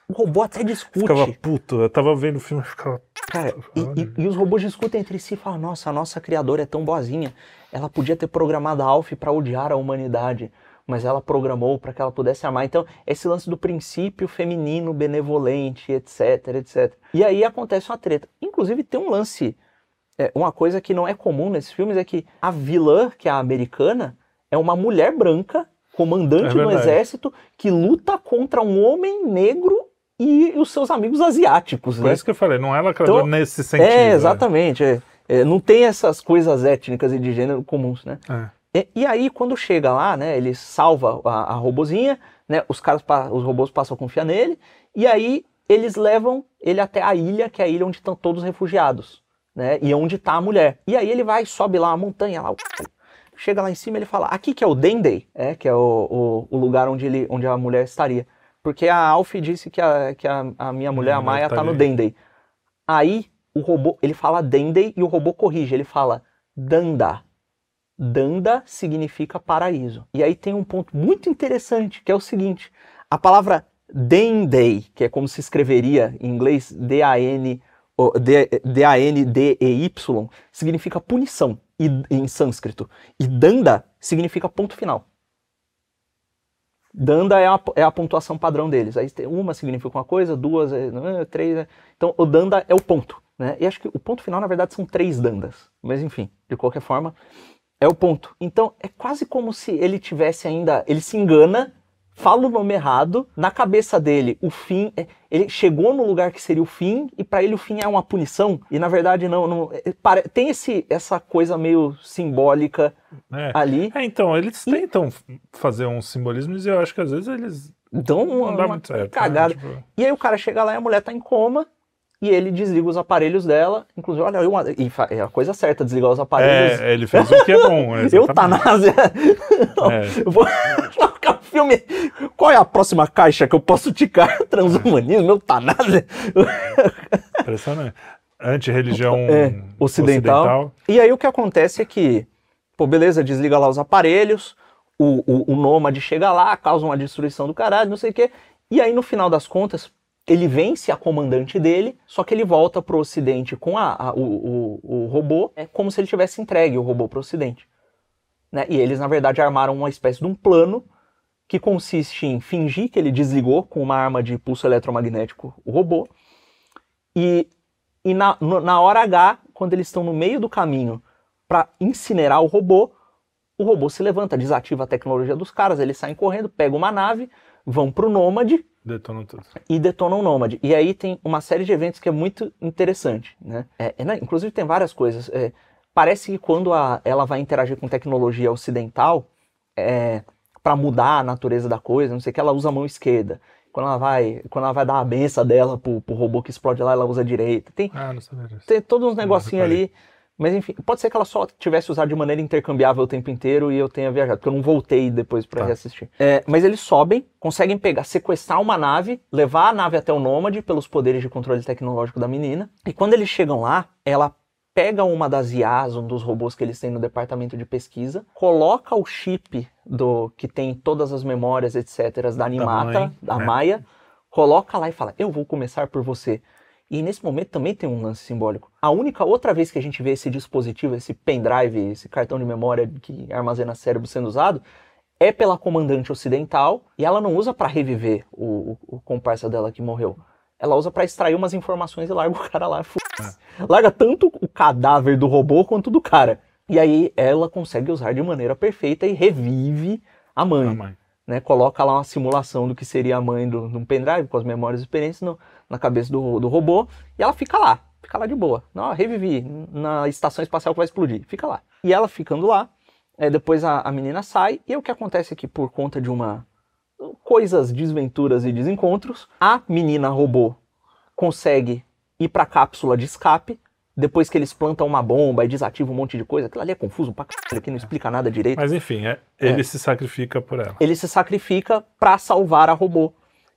O robô até discute. Ficava puto. Eu tava vendo o filme e ficava. Cara, e, e- e os robôs discutem entre si e falam: Nossa, a nossa criadora é tão boazinha. Ela podia ter programado a Alf para odiar a humanidade, mas ela programou para que ela pudesse amar. Então, esse lance do princípio feminino benevolente, etc, etc. E aí acontece uma treta. Inclusive, tem um lance. é, uma coisa que não é comum nesses filmes é que a vilã, que é a americana, é uma mulher branca, comandante É do exército, que luta contra um homem negro e os seus amigos asiáticos, Por né? isso que eu falei, não é lacrador Então, nesse sentido. É, exatamente. é. É, não tem essas coisas étnicas e de gênero comuns, né? É. E, e aí, quando chega lá, né, ele salva a, a robozinha, né, os caras, os robôs passam a confiar nele, e aí eles levam ele até a ilha, que é a ilha onde estão todos os refugiados, né, e onde está a mulher. E aí ele vai, sobe lá a montanha, lá, chega lá em cima, ele fala, aqui que é o Dendey, é, que é o, o, o lugar onde, ele, onde a mulher estaria. Porque a Alf disse que a, que a, a minha mulher, a Maia, tá no. Dendey. Aí o robô, ele fala Dendey e o robô corrige, ele fala Danda. Danda significa paraíso. E aí tem um ponto muito interessante, que é o seguinte: a palavra Dendey, que é como se escreveria em inglês D-A-N D-A-N-D-E-Y, significa punição e- em sânscrito. E Danda significa ponto final. Danda é a, é a pontuação padrão deles. Aí uma significa uma coisa, duas, é, é, três. é- Então o Danda é o ponto. Né? E acho que o ponto final, na verdade, são três Dandas. Mas enfim, de qualquer forma, é o ponto. Então é quase como se ele tivesse ainda. Ele se engana, fala o nome errado, na cabeça dele, o fim. é- Ele chegou no lugar que seria o fim, e para ele o fim é uma punição. E na verdade, não. não é- tem esse, essa coisa meio simbólica É. ali. É, então, eles tentam fazer uns simbolismos e eu acho que às vezes eles Dão uma, uma certo. né? cagada. Tipo, E aí o cara chega lá e a mulher tá em coma. E ele desliga os aparelhos dela. Inclusive, olha, eu, e é a coisa certa, desligar os aparelhos. é, ele fez o que é bom. (laughs) Eutanásia. É. Eu vou (laughs) colocar o filme. Qual é a próxima caixa que eu posso ticar? (laughs) Transhumanismo, eutanásia. Impressionante. Anti-religião É, ocidental. E aí o que acontece é que, pô, beleza, desliga lá os aparelhos, O, o, o Nômade chega lá, causa uma destruição do caralho, não sei o quê. E aí, no final das contas, ele vence a comandante dele, só que ele volta pro ocidente com a, a o, o, o, robô, é como se ele tivesse entregue o robô pro ocidente. Né? E eles, na verdade, armaram uma espécie de um plano que consiste em fingir que ele desligou com uma arma de pulso eletromagnético o robô, e, e na, na hora H, quando eles estão no meio do caminho para incinerar o robô, o robô se levanta, desativa a tecnologia dos caras, eles saem correndo, pegam uma nave, vão pro Nômade detonam tudo. e detonam o Nômade. E aí tem uma série de eventos que é muito interessante, né? É, é, né? Inclusive tem várias coisas. É, parece que quando a, ela vai interagir com tecnologia ocidental, é, para mudar a natureza da coisa, não sei o que, ela usa a mão esquerda. Quando ela vai, quando ela vai dar a benção dela pro, pro robô que explode lá, ela usa a direita. Tem, Ah, não sabia disso. tem todos uns negocinhos ali. Mas enfim, pode ser que ela só tivesse usado de maneira intercambiável o tempo inteiro e eu tenha viajado, porque eu não voltei depois pra Tá. reassistir. É, mas eles sobem, conseguem pegar, sequestrar uma nave, levar a nave até o Nômade pelos poderes de controle tecnológico da menina. E quando eles chegam lá, ela pega uma das IAs, um dos robôs que eles têm no departamento de pesquisa, coloca o chip do que tem todas as memórias, etc., da Animata, mãe, da né? Maia, coloca lá e fala: Eu vou começar por você. E nesse momento também tem um lance simbólico. A única outra vez que a gente vê esse dispositivo, esse pendrive, esse cartão de memória que armazena cérebro sendo usado, é pela comandante ocidental e ela não usa para reviver o, o, o comparsa dela que morreu. Ela usa para extrair umas informações e larga o cara lá. foda-se. Larga tanto o cadáver do robô quanto do cara. E aí ela consegue usar de maneira perfeita e revive a mãe A mãe. Né, coloca lá uma simulação do que seria a mãe de um pendrive com as memórias e experiências no- na cabeça do, do robô e ela fica lá, fica lá de boa. Não, revivi na estação espacial que vai explodir, fica lá. E ela ficando lá, é, depois a, a menina sai e o que acontece é que por conta de uma coisas, desventuras e desencontros, a menina robô consegue ir para a cápsula de escape. Depois que eles plantam uma bomba e desativam um monte de coisa, aquilo ali é confuso pra caralho, que não explica nada direito Mas enfim, é, ele se sacrifica por ela. ele se sacrifica pra salvar a robô.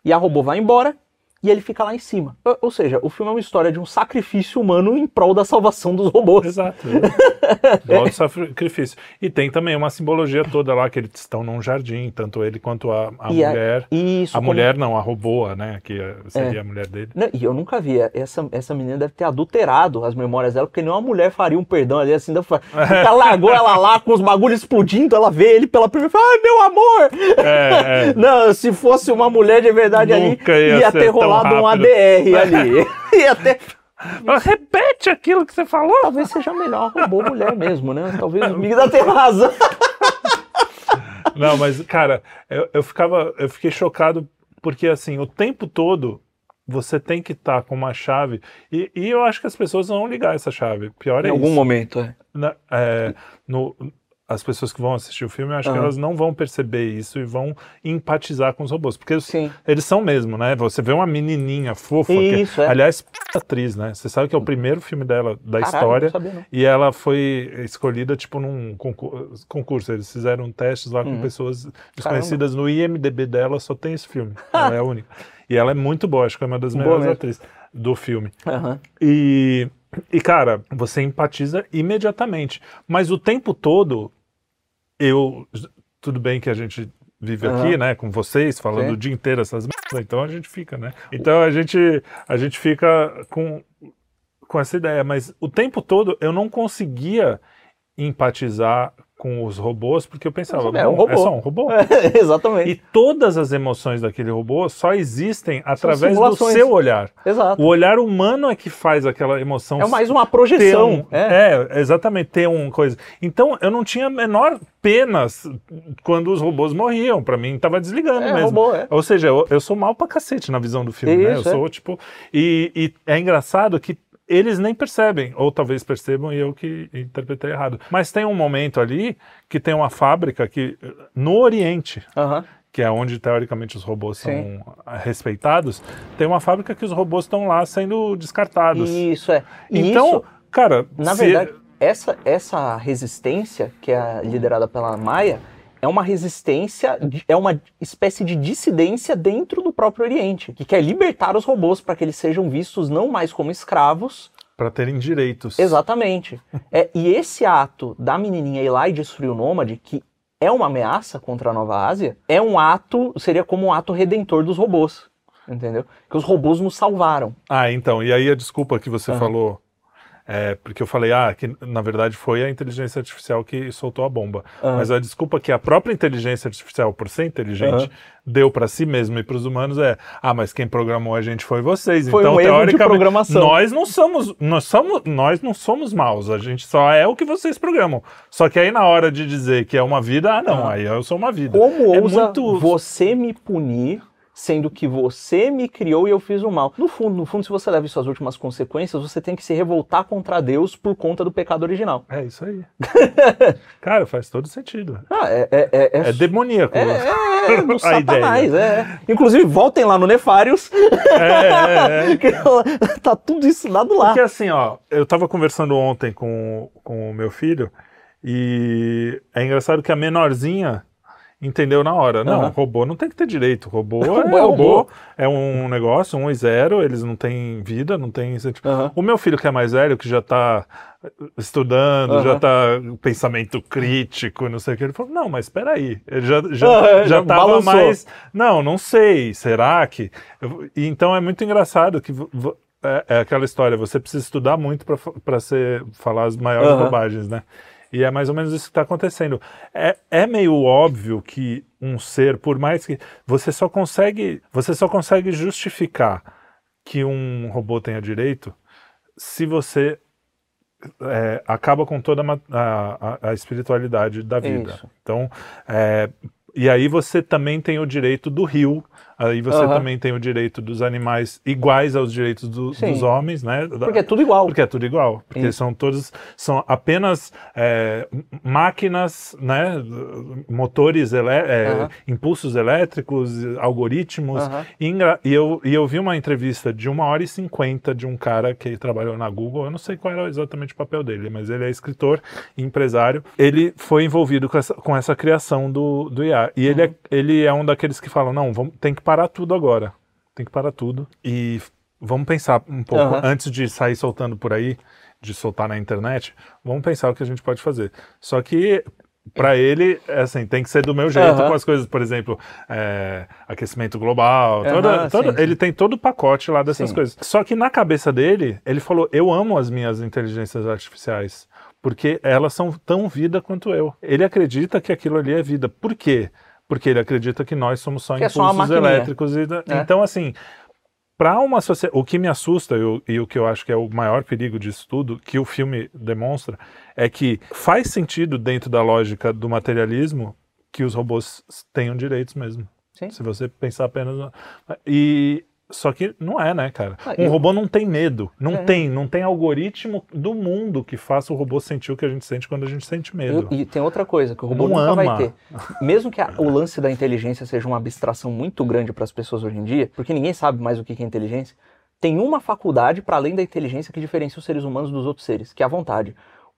E a robô vai embora e ele fica lá em cima. Ou- seja, o filme é uma história de um sacrifício humano em prol da salvação dos robôs. Exato. (laughs) Do auto-sacrifício. E tem também uma simbologia toda lá, que eles estão num jardim, tanto ele quanto a, a E a- mulher. Isso, a como- mulher não, a robô, né? Que seria a mulher dele. Não, e eu nunca vi. Essa, essa menina deve ter adulterado as memórias dela, porque nenhuma mulher faria um perdão ali assim. (laughs) Ela largou ela lá com os bagulhos explodindo, ela vê ele pela primeira vez. Ai, meu amor! É, é. (laughs) Não, se fosse uma mulher de verdade Nunca ali, ia ia ter tão rolado um rápido. ADR ali. (laughs) ia ter. Mas Repete aquilo que você falou. Talvez seja melhor robô mulher mesmo, né? Talvez o (laughs) Migda tenha razão. (laughs) Não, mas, cara, eu, eu ficava. Eu fiquei chocado porque assim, o tempo todo você tem que estar com uma chave. E, e eu acho que as pessoas vão ligar essa chave. Pior é Em algum isso. momento, é. Na- é, no- as pessoas que vão assistir o filme, eu acho que Aham. elas não vão perceber isso e vão empatizar com os robôs. Porque Sim. eles são mesmo, né? Você vê uma menininha fofa. que- Isso, é. Aliás, atriz, né? Você sabe que é o primeiro filme dela da Caralho, história. não sabia, não. E ela foi escolhida, tipo, num concur- concurso. Eles fizeram testes lá com Uhum. pessoas desconhecidas. No IMDB dela só tem esse filme. (laughs) ela é a única. E ela é muito boa, acho que é uma das melhores atrizes do filme. Aham. E, e, cara, você empatiza imediatamente. Mas o tempo todo, eu. Tudo bem que a gente vive Aham. aqui, né, com vocês, falando Sim. o dia inteiro essas merdas, então a gente fica, né? Então a gente, a gente fica com, com essa ideia. Mas o tempo todo eu não conseguia empatizar com os robôs, porque eu pensava, É um "Bom, robô." é só um robô. (laughs) É, exatamente. E todas as emoções daquele robô só existem através do seu olhar. Exato. O olhar humano é que faz aquela emoção É mais uma projeção. um, é. é. exatamente, ter um coisa. Então, eu não tinha a menor pena quando os robôs morriam. Pra mim, tava desligando É, mesmo. robô, é. Ou seja, eu, eu sou mal pra cacete na visão do filme, né? Eu Isso, é. sou, tipo... E, e é engraçado que eles nem percebem, ou talvez percebam e eu que interpretei errado. Mas tem um momento ali que tem uma fábrica que, no Oriente, que é onde teoricamente os robôs Sim. são respeitados, tem uma fábrica que os robôs estão lá sendo descartados. Isso é. E Então, isso, cara, na se- verdade, essa, essa resistência, que é liderada pela Maia, é uma resistência, é uma espécie de dissidência dentro do próprio Oriente, que quer libertar os robôs para que eles sejam vistos não mais como escravos, para terem direitos. Exatamente. (laughs) É, e esse ato da menininha ir lá e destruir o Nômade, que é uma ameaça contra a Nova Ásia, é um ato, seria como um ato redentor dos robôs. Entendeu? Que os robôs nos salvaram. Ah, então, e aí a desculpa que você Aham. falou, é, porque eu falei, ah, que na verdade foi a inteligência artificial que soltou a bomba. Aham. Mas a desculpa que a própria inteligência artificial, por ser inteligente, Aham. deu para si mesmo e para os humanos é, ah, mas quem programou a gente foi vocês. Foi então, um teoricamente, programação. nós não somos, nós somos, nós não somos maus. A gente só é o que vocês programam. Só que aí na hora de dizer que é uma vida, ah, não, Aham. aí eu sou uma vida. Como É ousa muito- você me punir, sendo que você me criou e eu fiz o mal? No fundo, no fundo, se você leva isso às últimas consequências, você tem que se revoltar contra Deus por conta do pecado original. É isso aí. (laughs) Cara, faz todo sentido. Ah, é, é, é, é É demoníaco. É, é, (laughs) é, do A satanás, é. Inclusive, voltem lá no Nefários, É, é, é. (laughs) tá tudo isso dado lá. Porque assim, ó, eu tava conversando ontem com, com o meu filho e é engraçado que a menorzinha entendeu na hora. Não, Aham. robô não tem que ter direito. Robô é, (laughs) Robô é robô, robô. é um negócio, um e zero, eles não têm vida, não têm Aham. O meu filho que é mais velho, que já tá estudando, já Aham. tá pensamento crítico, não sei o que, ele falou, não, mas peraí, ele já, já, já já tava mais não, não sei. Será que. Então é muito engraçado que é, é aquela história, você precisa estudar muito para ser falar as maiores bobagens, né? E é mais ou menos isso que está acontecendo. É, é meio óbvio que um ser, por mais que você só consegue, você só consegue justificar que um robô tenha direito se você é, acaba com toda a a- a espiritualidade da vida. Isso. Então, é, e aí você também tem o direito do rio, aí você Aham. também tem o direito dos animais iguais aos direitos do- dos homens, né? Porque é tudo igual. porque é tudo igual. Porque Isso. são todos. São apenas é, máquinas, né? Motores, elé- é, Aham. impulsos elétricos, algoritmos. Aham. E, e eu, e eu vi uma entrevista de uma hora e cinquenta de um cara que trabalhou na Google. Eu não sei qual era exatamente o papel dele, mas ele é escritor e empresário. Ele foi envolvido com essa, com essa criação do, do IA. E ele, é, ele é um daqueles que falam: não, vamos, tem que parar tudo agora. Tem que parar tudo. E vamos pensar um pouco Aham. antes de sair soltando por aí, de soltar na internet, vamos pensar o que a gente pode fazer. Só que para ele, é assim, tem que ser do meu jeito Aham. com as coisas, por exemplo, é, aquecimento global, toda- Aham, toda- sim, ele sim. tem todo o pacote lá dessas Sim. coisas. Só que na cabeça dele, ele falou: eu amo as minhas inteligências artificiais. Porque elas são tão vida quanto eu. Ele acredita que aquilo ali é vida. Por quê? Porque ele acredita que nós somos só Que é só impulsos elétricos. E, É. Então, assim, para uma sociedade. O que me assusta e o, e o que eu acho que é o maior perigo disso tudo, que o filme demonstra, é que faz sentido dentro da lógica do materialismo que os robôs tenham direitos mesmo. Sim. Se você pensar apenas. na- E. Só que não é, né, cara? Ah, Um eu- robô não tem medo. Não É. tem. Não tem algoritmo do mundo que faça o robô sentir o que a gente sente quando a gente sente medo. E, e tem outra coisa que o robô Não nunca ama. vai ter. Mesmo que a- o lance da inteligência seja uma abstração muito grande para as pessoas hoje em dia, porque ninguém sabe mais o que é inteligência, tem uma faculdade para além da inteligência que diferencia os seres humanos dos outros seres, que é a vontade.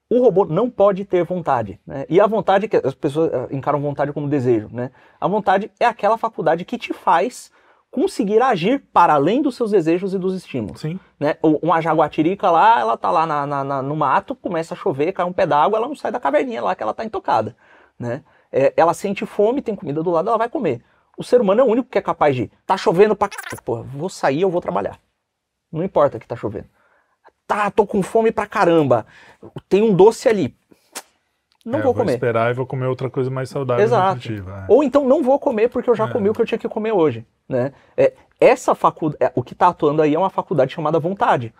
O robô não pode ter vontade. Né? E a vontade, que as pessoas eh, encaram vontade como desejo. Né? A vontade é aquela faculdade que te faz conseguir agir para além dos seus desejos e dos estímulos Sim. né? Uma jaguatirica lá, ela tá lá na, na- no mato, começa a chover, cai um pé d'água, ela não sai da caverninha lá que ela tá intocada, né? É, ela sente fome, tem comida do lado, ela vai comer. O ser humano é o único que é capaz de, tá chovendo pra. Pô, vou sair, eu vou trabalhar. Não importa que tá chovendo. Tá, tô com fome pra caramba. Tem um doce ali. Não É, vou comer. esperar e vou comer outra coisa mais saudável e Exato. nutritiva. é. Ou então não vou comer porque eu já É. comi o que eu tinha que comer hoje, né? É, essa faculdade, o que está atuando aí é uma faculdade chamada vontade,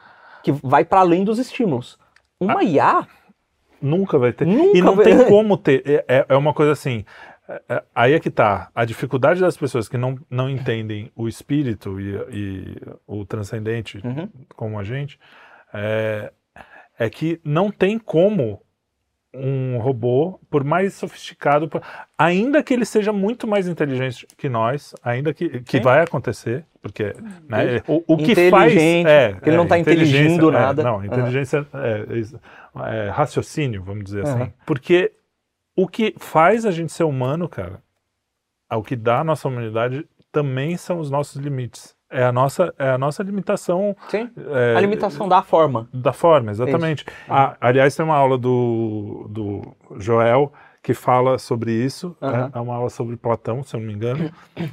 que vai para além dos estímulos. Uma IA, Nunca vai ter. Nunca e não vai- tem como ter. É, é- é uma coisa assim. é- é- aí é que tá. A dificuldade das pessoas que não, não entendem o espírito e, e o transcendente Uhum. como a gente é, é que não tem como um robô, por mais sofisticado, por- ainda que ele seja muito mais inteligente que nós, ainda que, que Sim. vai acontecer, porque né, o, o que faz é, que ele não tá inteligência, inteligindo é, nada. Não, inteligência é, isso, é, raciocínio, vamos dizer Aham. assim. Porque o que faz a gente ser humano, cara, o que dá a nossa humanidade também são os nossos limites. É a nossa, é a nossa limitação. sim, é, a limitação da forma. da forma, exatamente. Ah, aliás, tem uma aula do, do Joel que fala sobre isso. Aham. É, é uma aula sobre Platão, se eu não me engano.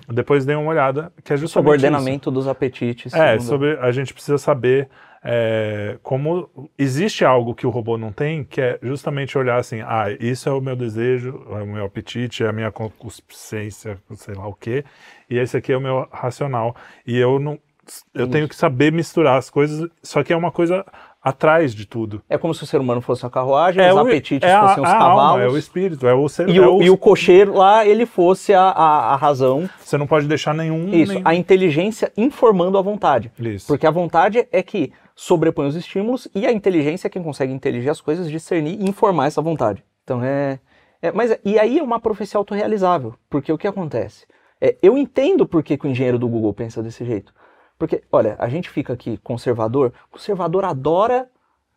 Depois dei uma olhada, que é justamente Sobre o isso. ordenamento dos apetites. É, sobre a gente precisa saber é, como existe algo que o robô não tem, que é justamente olhar assim, ah, isso é o meu desejo, é o meu apetite, é a minha concupiscência, sei lá o quê, e esse aqui é o meu racional. E eu não, eu tenho que saber misturar as coisas, só que é uma coisa atrás de tudo. É como se o ser humano fosse uma carruagem, os o- apetites é a, fossem os a cavalos. alma, é o espírito, é o ser, E é o, e o cocheiro lá, ele fosse a, a, a razão. Você não pode deixar nenhum. Isso, nem- a inteligência informando a vontade. Isso. Porque a vontade é que sobrepõe os estímulos e a inteligência é quem consegue inteligir as coisas, discernir e informar essa vontade. Então é. é- mas é- e aí é uma profecia autorrealizável. Porque o que acontece? É, eu entendo por que, que o engenheiro do Google pensa desse jeito. Porque, olha, a gente fica aqui conservador, conservador adora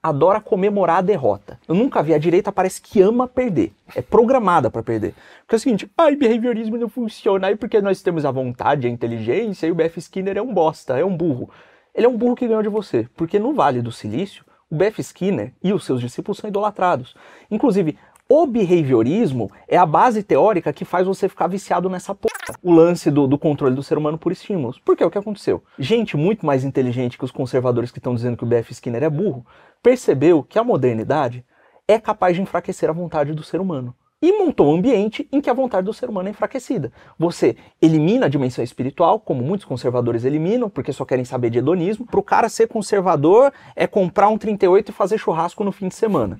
adora comemorar a derrota. Eu nunca vi a direita parece que ama perder. É programada para perder. Porque é o seguinte, ai, behaviorismo não funciona, aí porque nós temos a vontade, a inteligência, e o B.F. Skinner é um bosta, é um burro. Ele é um burro que ganhou de você, porque no Vale do Silício, o B.F. Skinner e os seus discípulos são idolatrados. Inclusive, o behaviorismo é a base teórica que faz você ficar viciado nessa porra. O lance do, do controle do ser humano por estímulos. Porque é o que aconteceu. Gente muito mais inteligente que os conservadores que estão dizendo que o B.F. Skinner é burro, percebeu que a modernidade é capaz de enfraquecer a vontade do ser humano. E montou um ambiente em que a vontade do ser humano é enfraquecida. Você elimina a dimensão espiritual, como muitos conservadores eliminam, porque só querem saber de hedonismo. Para o cara ser conservador é comprar um 38 e fazer churrasco no fim de semana.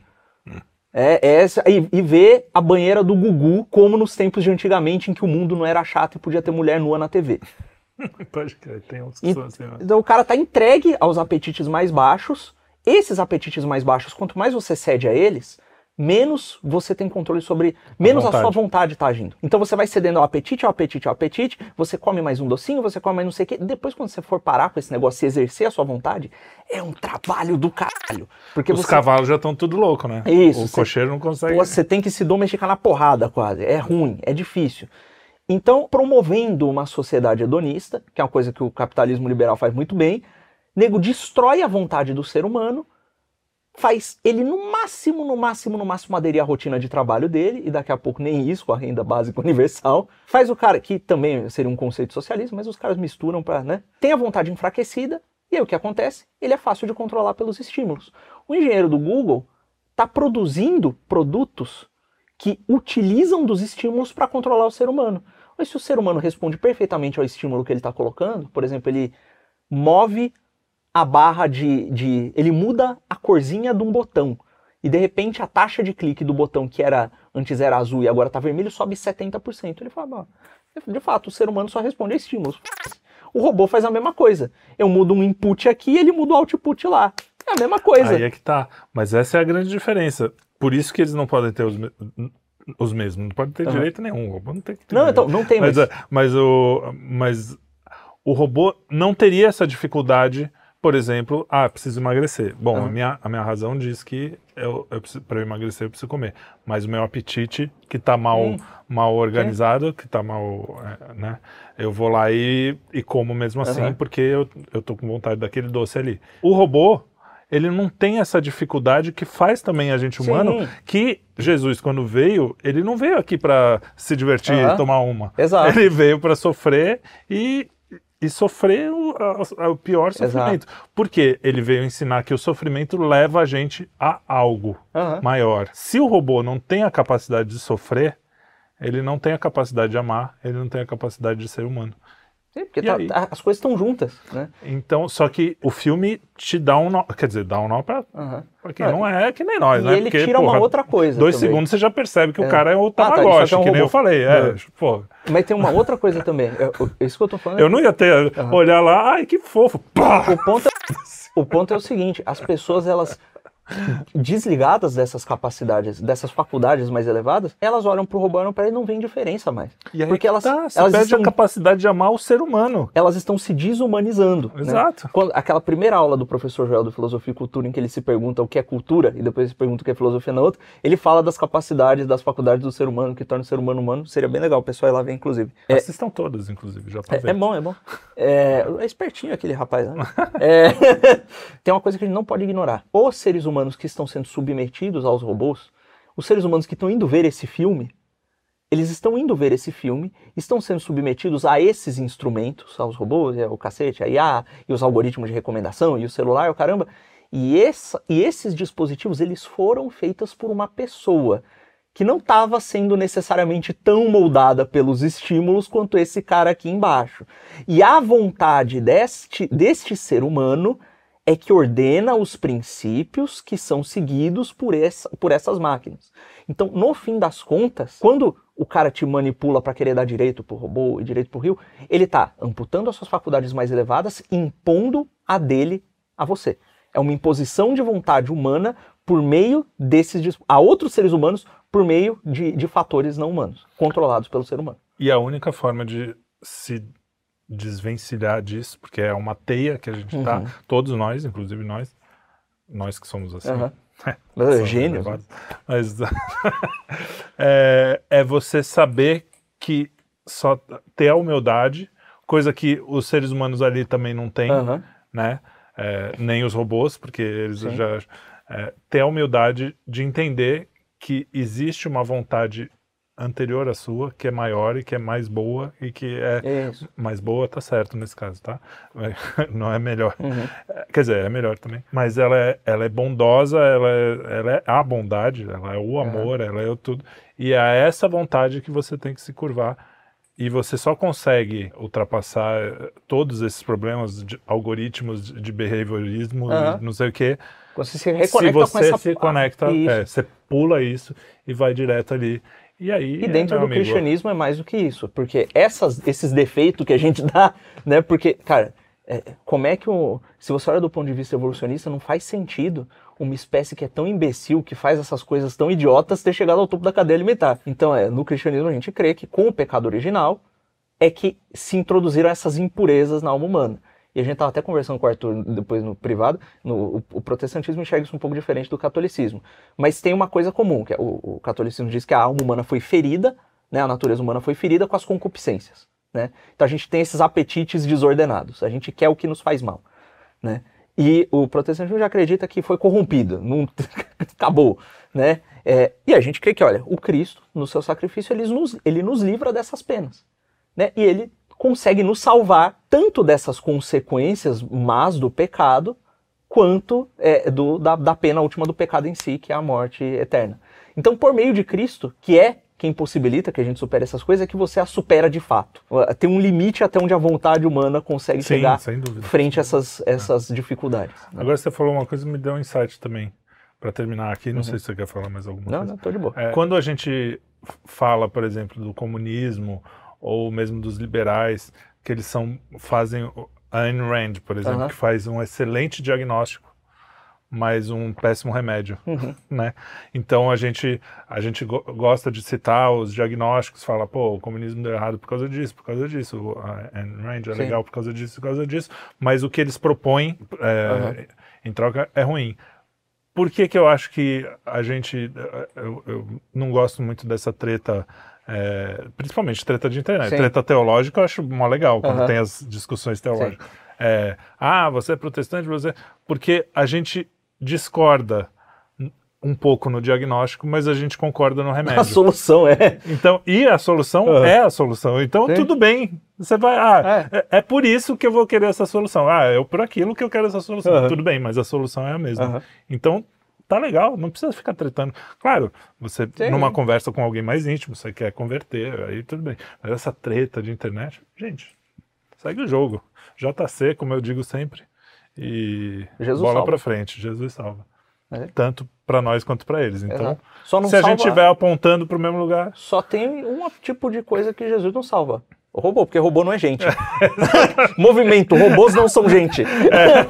É, é essa, e, e ver a banheira do Gugu como nos tempos de antigamente em que o mundo não era chato e podia ter mulher nua na TV. (laughs) Pode crer, tem uns que são assim, ó. Então o cara tá entregue aos apetites mais baixos. Esses apetites mais baixos, quanto mais você cede a eles, menos você tem controle sobre. Menos a, vontade. sua vontade tá agindo. Então você vai cedendo ao apetite, ao apetite, ao apetite, você come mais um docinho, você come mais não sei o quê. Depois, quando você for parar com esse negócio e exercer a sua vontade, é um trabalho do caralho. Porque Os você. cavalos já estão tudo louco, né? Isso, O você- cocheiro não consegue. Você tem que se domesticar na porrada quase. É ruim, é difícil. Então, promovendo uma sociedade hedonista, que é uma coisa que o capitalismo liberal faz muito bem, nego destrói a vontade do ser humano, faz ele no máximo, no máximo, no máximo aderir à rotina de trabalho dele, e daqui a pouco nem isso, com a renda básica (laughs) universal. Faz o cara, que também seria um conceito socialista, mas os caras misturam para, né? Tem a vontade enfraquecida, e aí o que acontece? Ele é fácil de controlar pelos estímulos. O engenheiro do Google está produzindo produtos que utilizam dos estímulos para controlar o ser humano. Mas se o ser humano responde perfeitamente ao estímulo que ele está colocando, por exemplo, ele move a barra de, de. Ele muda a corzinha de um botão. E de repente a taxa de clique do botão que era antes era azul e agora está vermelho sobe 70%. Ele fala, "Ó, de fato, o ser humano só responde a estímulos. O robô faz a mesma coisa. Eu mudo um input aqui ele muda o output lá. É a mesma coisa. Aí é que tá. Mas essa é a grande diferença. Por isso que eles não podem ter os, me- os mesmos. Não pode ter direito nenhum. O robô não tem que ter Não, então, não tem mas, mais. é, mas, o, mas o robô não teria essa dificuldade, por exemplo, ah, preciso emagrecer. Bom, a, Aham. minha, a minha razão diz que eu, eu para eu emagrecer eu preciso comer. Mas o meu apetite, que está mal, Hum. mal organizado, que está mal, é, né? Eu vou lá e, e como mesmo assim, Aham. porque eu, eu tô com vontade daquele doce ali. O robô, ele não tem essa dificuldade que faz também a gente humano, Sim. que Jesus, quando veio, ele não veio aqui para se divertir Aham. e tomar uma. Exato. Ele veio para sofrer e, e sofrer o, a- o pior sofrimento. Porque ele veio ensinar que o sofrimento leva a gente a algo Aham. maior. Se o robô não tem a capacidade de sofrer, ele não tem a capacidade de amar, ele não tem a capacidade de ser humano. Sim, porque tá- tá- as coisas estão juntas, né? Então, só que o filme te dá um nó, quer dizer, dá um nó pra, Aham. pra quem não é que nem nós, E né? ele Porque, tira uma porra, outra coisa. Dois também. segundos você já percebe que É. o cara é o tá, Tamagotchi, aqui é um que nem eu falei. É, É. pô, Mas tem uma outra coisa também. É, isso que eu tô falando. eu não ia ter, olhar lá, ai, que fofo, pá! O ponto, é, o ponto é o seguinte: as pessoas, elas desligadas dessas capacidades, dessas faculdades mais elevadas, elas olham pro robô e pra ele não vêem diferença mais. E aí Porque que elas, tá, você elas, perde estão, a capacidade de amar o ser humano. elas estão se desumanizando. né? Exato. Quando, aquela primeira aula do professor Joel do Filosofia e Cultura, em que ele se pergunta o que é cultura e depois se pergunta o que é filosofia na outra, ele fala das capacidades, das faculdades do ser humano, que torna o ser humano humano. Seria bem legal o pessoal ir lá ver, inclusive. É, Assistam todas, inclusive, já pra É, é bom, é bom. (laughs) É, é espertinho aquele rapaz, né? (laughs) É, (laughs) tem uma coisa que a gente não pode ignorar. Os seres humanos que estão sendo submetidos aos robôs, os seres humanos que estão indo ver esse filme, eles estão indo ver esse filme, estão sendo submetidos a esses instrumentos, aos robôs, o cacete, a IA, e os algoritmos de recomendação, e o celular, o caramba. E, essa, e esses dispositivos, eles foram feitos por uma pessoa que não estava sendo necessariamente tão moldada pelos estímulos quanto esse cara aqui embaixo. E a vontade deste, deste ser humano é que ordena os princípios que são seguidos por, essa, por essas máquinas. Então, no fim das contas, quando o cara te manipula para querer dar direito pro robô e direito pro rio, ele está amputando as suas faculdades mais elevadas, impondo a dele a você. É uma imposição de vontade humana por meio desses a outros seres humanos por meio de, de fatores não humanos, controlados pelo ser humano. E a única forma de se desvencilhar disso, porque é uma teia que a gente está, uhum. todos nós, inclusive nós, nós que somos assim. Uhum. (laughs) É, gênio. Mas (laughs) é, é você saber que só ter a humildade, coisa que os seres humanos ali também não têm, uhum. né? É, nem os robôs, porque eles Sim. já é, ter a humildade de entender que existe uma vontade anterior à sua, que é maior e que é mais boa e que é mais boa, tá certo nesse caso, tá? (laughs) Não é melhor. Uhum. Quer dizer, é melhor também. Mas ela é, ela é bondosa, ela é, ela é a bondade, ela é o amor, uhum. ela é o tudo. E é essa vontade que você tem que se curvar. E você só consegue ultrapassar todos esses problemas de algoritmos de behaviorismo, uhum. não sei o quê. Você se reconecta se você com essa... se conecta, é, você pula isso e vai direto ali e aí, e dentro do amigo. cristianismo é mais do que isso, porque essas, esses defeitos que a gente (laughs) dá, né? Porque, cara, é, como é que o, se você olha do ponto de vista evolucionista, não faz sentido uma espécie que é tão imbecil, que faz essas coisas tão idiotas, ter chegado ao topo da cadeia alimentar. Então, é, no cristianismo a gente crê que com o pecado original é que se introduziram essas impurezas na alma humana. E a gente estava até conversando com o Arthur depois no privado, no, o, o, protestantismo enxerga isso um pouco diferente do catolicismo. Mas tem uma coisa comum, que é, o, o, catolicismo diz que a alma humana foi ferida, né, a natureza humana foi ferida com as concupiscências. Né? Então a gente tem esses apetites desordenados, a gente quer o que nos faz mal. Né? E o protestantismo já acredita que foi corrompido, não... (laughs) acabou. Né? É, e a gente crê que, olha, o Cristo, no seu sacrifício, ele nos, ele nos livra dessas penas. Né? E ele consegue nos salvar tanto dessas consequências más do pecado, quanto é, do, da, da pena última do pecado em si, que é a morte eterna. Então, por meio de Cristo, que é quem possibilita que a gente supere essas coisas, é que você as supera de fato. Tem um limite até onde a vontade humana consegue Sim, chegar frente a essas, essas é. dificuldades. Né? Agora você falou uma coisa que me deu um insight também. Para terminar aqui, não uhum. sei se você quer falar mais alguma não, coisa. Não, não, tô de boa. É, quando a gente fala, por exemplo, do comunismo ou mesmo dos liberais, que eles são fazem a Ayn Rand, por exemplo, que faz um excelente diagnóstico, mas um péssimo remédio, uhum. (laughs) né? Então a gente a gente go gosta de citar os diagnósticos, fala, pô, o comunismo deu errado por causa disso, por causa disso, a Ayn Rand é Sim. legal por causa disso, por causa disso, mas o que eles propõem é, uhum. em troca é ruim. Por que que eu acho que a gente eu, eu não gosto muito dessa treta é, principalmente treta de internet. Sim. Treta teológica eu acho mó legal quando uhum. tem as discussões teológicas. É, ah, você é protestante, você. Porque a gente discorda um pouco no diagnóstico, mas a gente concorda no remédio. A solução é. Então, e a solução uhum. é a solução. Então, Sim. tudo bem. Você vai, ah, é. é. é. por isso que eu vou querer essa solução. Ah, é por aquilo que eu quero essa solução. Uhum. Tudo bem, mas a solução é a mesma. Então, tá legal, não precisa ficar tretando. Claro, você Sim. numa conversa com alguém mais íntimo, você quer converter, aí tudo bem. Mas essa treta de internet, gente, segue o jogo. JC, como eu digo sempre, e Jesus bola para frente, Jesus salva. É. Tanto para nós quanto para eles. Então, se a gente estiver apontando para o mesmo lugar. Só tem um tipo de coisa que Jesus não salva: robô, porque robô não é gente. (laughs) Movimento, robôs não são gente. É.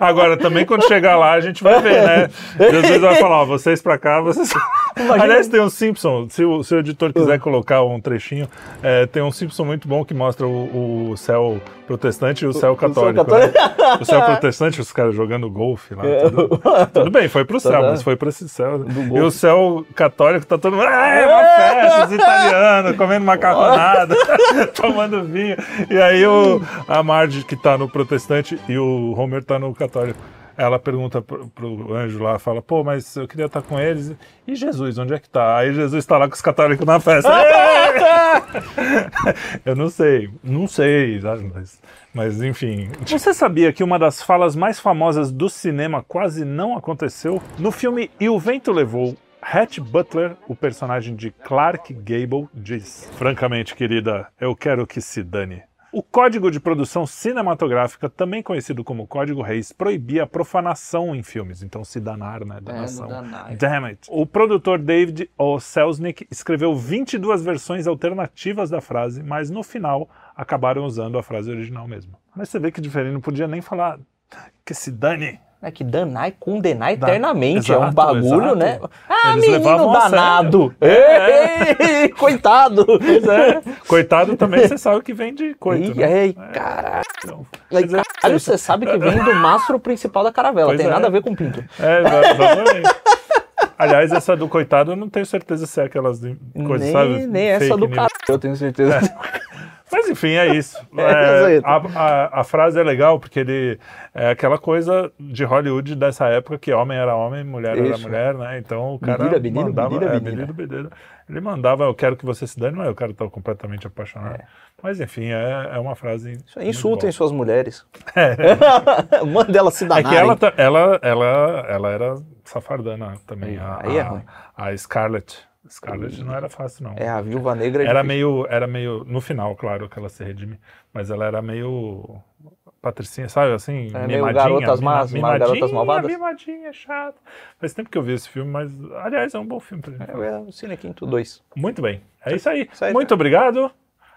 Agora, também quando chegar lá, a gente vai ver, né? (laughs) Jesus vai falar, ó, vocês pra cá, vocês. Imagina... Aliás, tem um Simpson, se o, se o editor quiser uh. colocar um trechinho, é, tem um Simpson muito bom que mostra o, o céu protestante e o céu católico. O céu, né? o céu protestante, os caras jogando golfe lá. É. Tudo, tudo, bem, foi pro céu, mas foi pra esse céu. E o céu católico tá todo mundo. Ah, é uma festa, os italianos, comendo macarronada, (laughs) tomando vinho. E aí o, a Marge, que tá no protestante, e o Homer tá no católico. ela pergunta pro, pro anjo lá, fala, pô, mas eu queria estar com eles. E Jesus, onde é que tá? Aí Jesus está lá com os católicos na festa. (laughs) eu não sei, não sei? Mas, mas enfim. Você sabia que uma das falas mais famosas do cinema quase não aconteceu? No filme E o Vento Levou, Hatch Butler, o personagem de Clark Gable, diz: Francamente, querida, eu quero que se dane. O Código de Produção Cinematográfica, também conhecido como Código Reis, proibia a profanação em filmes. Então, se danar, né? Danação. É, danar. Damn it. O produtor David O. Selznick escreveu 22 versões alternativas da frase, mas no final acabaram usando a frase original mesmo. Mas você vê que diferente, não podia nem falar que se dane. É que danar e condenar Da- eternamente. é um Exato, bagulho, exato. né? Ah, Eles menino danado. É. Ei, (laughs) coitado. Pois é. Coitado também, você sabe que vem de coito, Ei, né? ei, caralho. Então, Ai, mas é- Caralho, você sabe que vem do mastro principal da caravela. Pois Tem é. nada a ver com pinto. É, exa- exatamente. Aliás, essa do coitado eu não tenho certeza se é aquelas coisas, nem, sabe? nem essa do cara. Eu tenho certeza. (laughs) Mas enfim, é isso. (laughs) É, É, a, a- a frase é legal porque ele é aquela coisa de Hollywood dessa época que homem era homem, mulher era Isso. mulher, né? Então o cara Menina, menino, mandava, menina, é, menina. menino. Ele mandava, eu quero que você se dane, mas eu quero estar completamente apaixonado. Mas enfim, é, é uma frase. Isso Insultem boa. suas mulheres. (laughs) Manda ela se É danar. que ela, ela, ela, ela era safardana também. A, Aí é ruim. a Scarlett. Scarlett não era fácil, não. É, a viúva negra. é Era difícil. meio, era meio, no final, claro, que ela se redime, mas ela era meio patricinha, sabe, assim, É mimadinha, garotas más, uma garotas malvadas. mimadinha, chata. Faz tempo que eu vi esse filme, mas, aliás, é um bom filme pra gente falar. É, o Cine Quinto 2. Muito bem, é isso aí. Isso aí, Muito obrigado.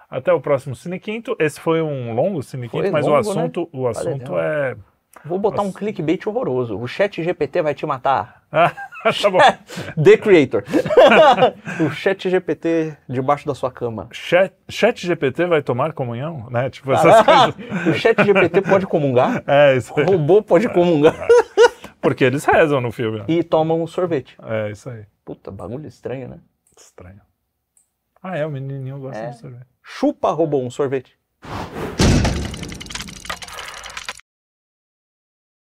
Até o próximo Cine Quinto. Esse foi um longo Cine Quinto, mas o longo, né? assunto, o assunto é... Vou botar um Nossa. clickbait horroroso. O chat GPT vai te matar. (laughs) Ah, tá bom. (laughs) The Creator. (laughs) o chat GPT debaixo da sua cama. Chat, Chat GPT vai tomar comunhão, né? Tipo, essas coisas. o chat GPT pode comungar? É, isso O aí. robô pode comungar. Porque eles rezam no filme. né? e tomam um sorvete. É, isso aí. Puta, bagulho estranho, né? Estranho. Ah, é, o menininho gosta É. de sorvete. Chupa, robô, um sorvete.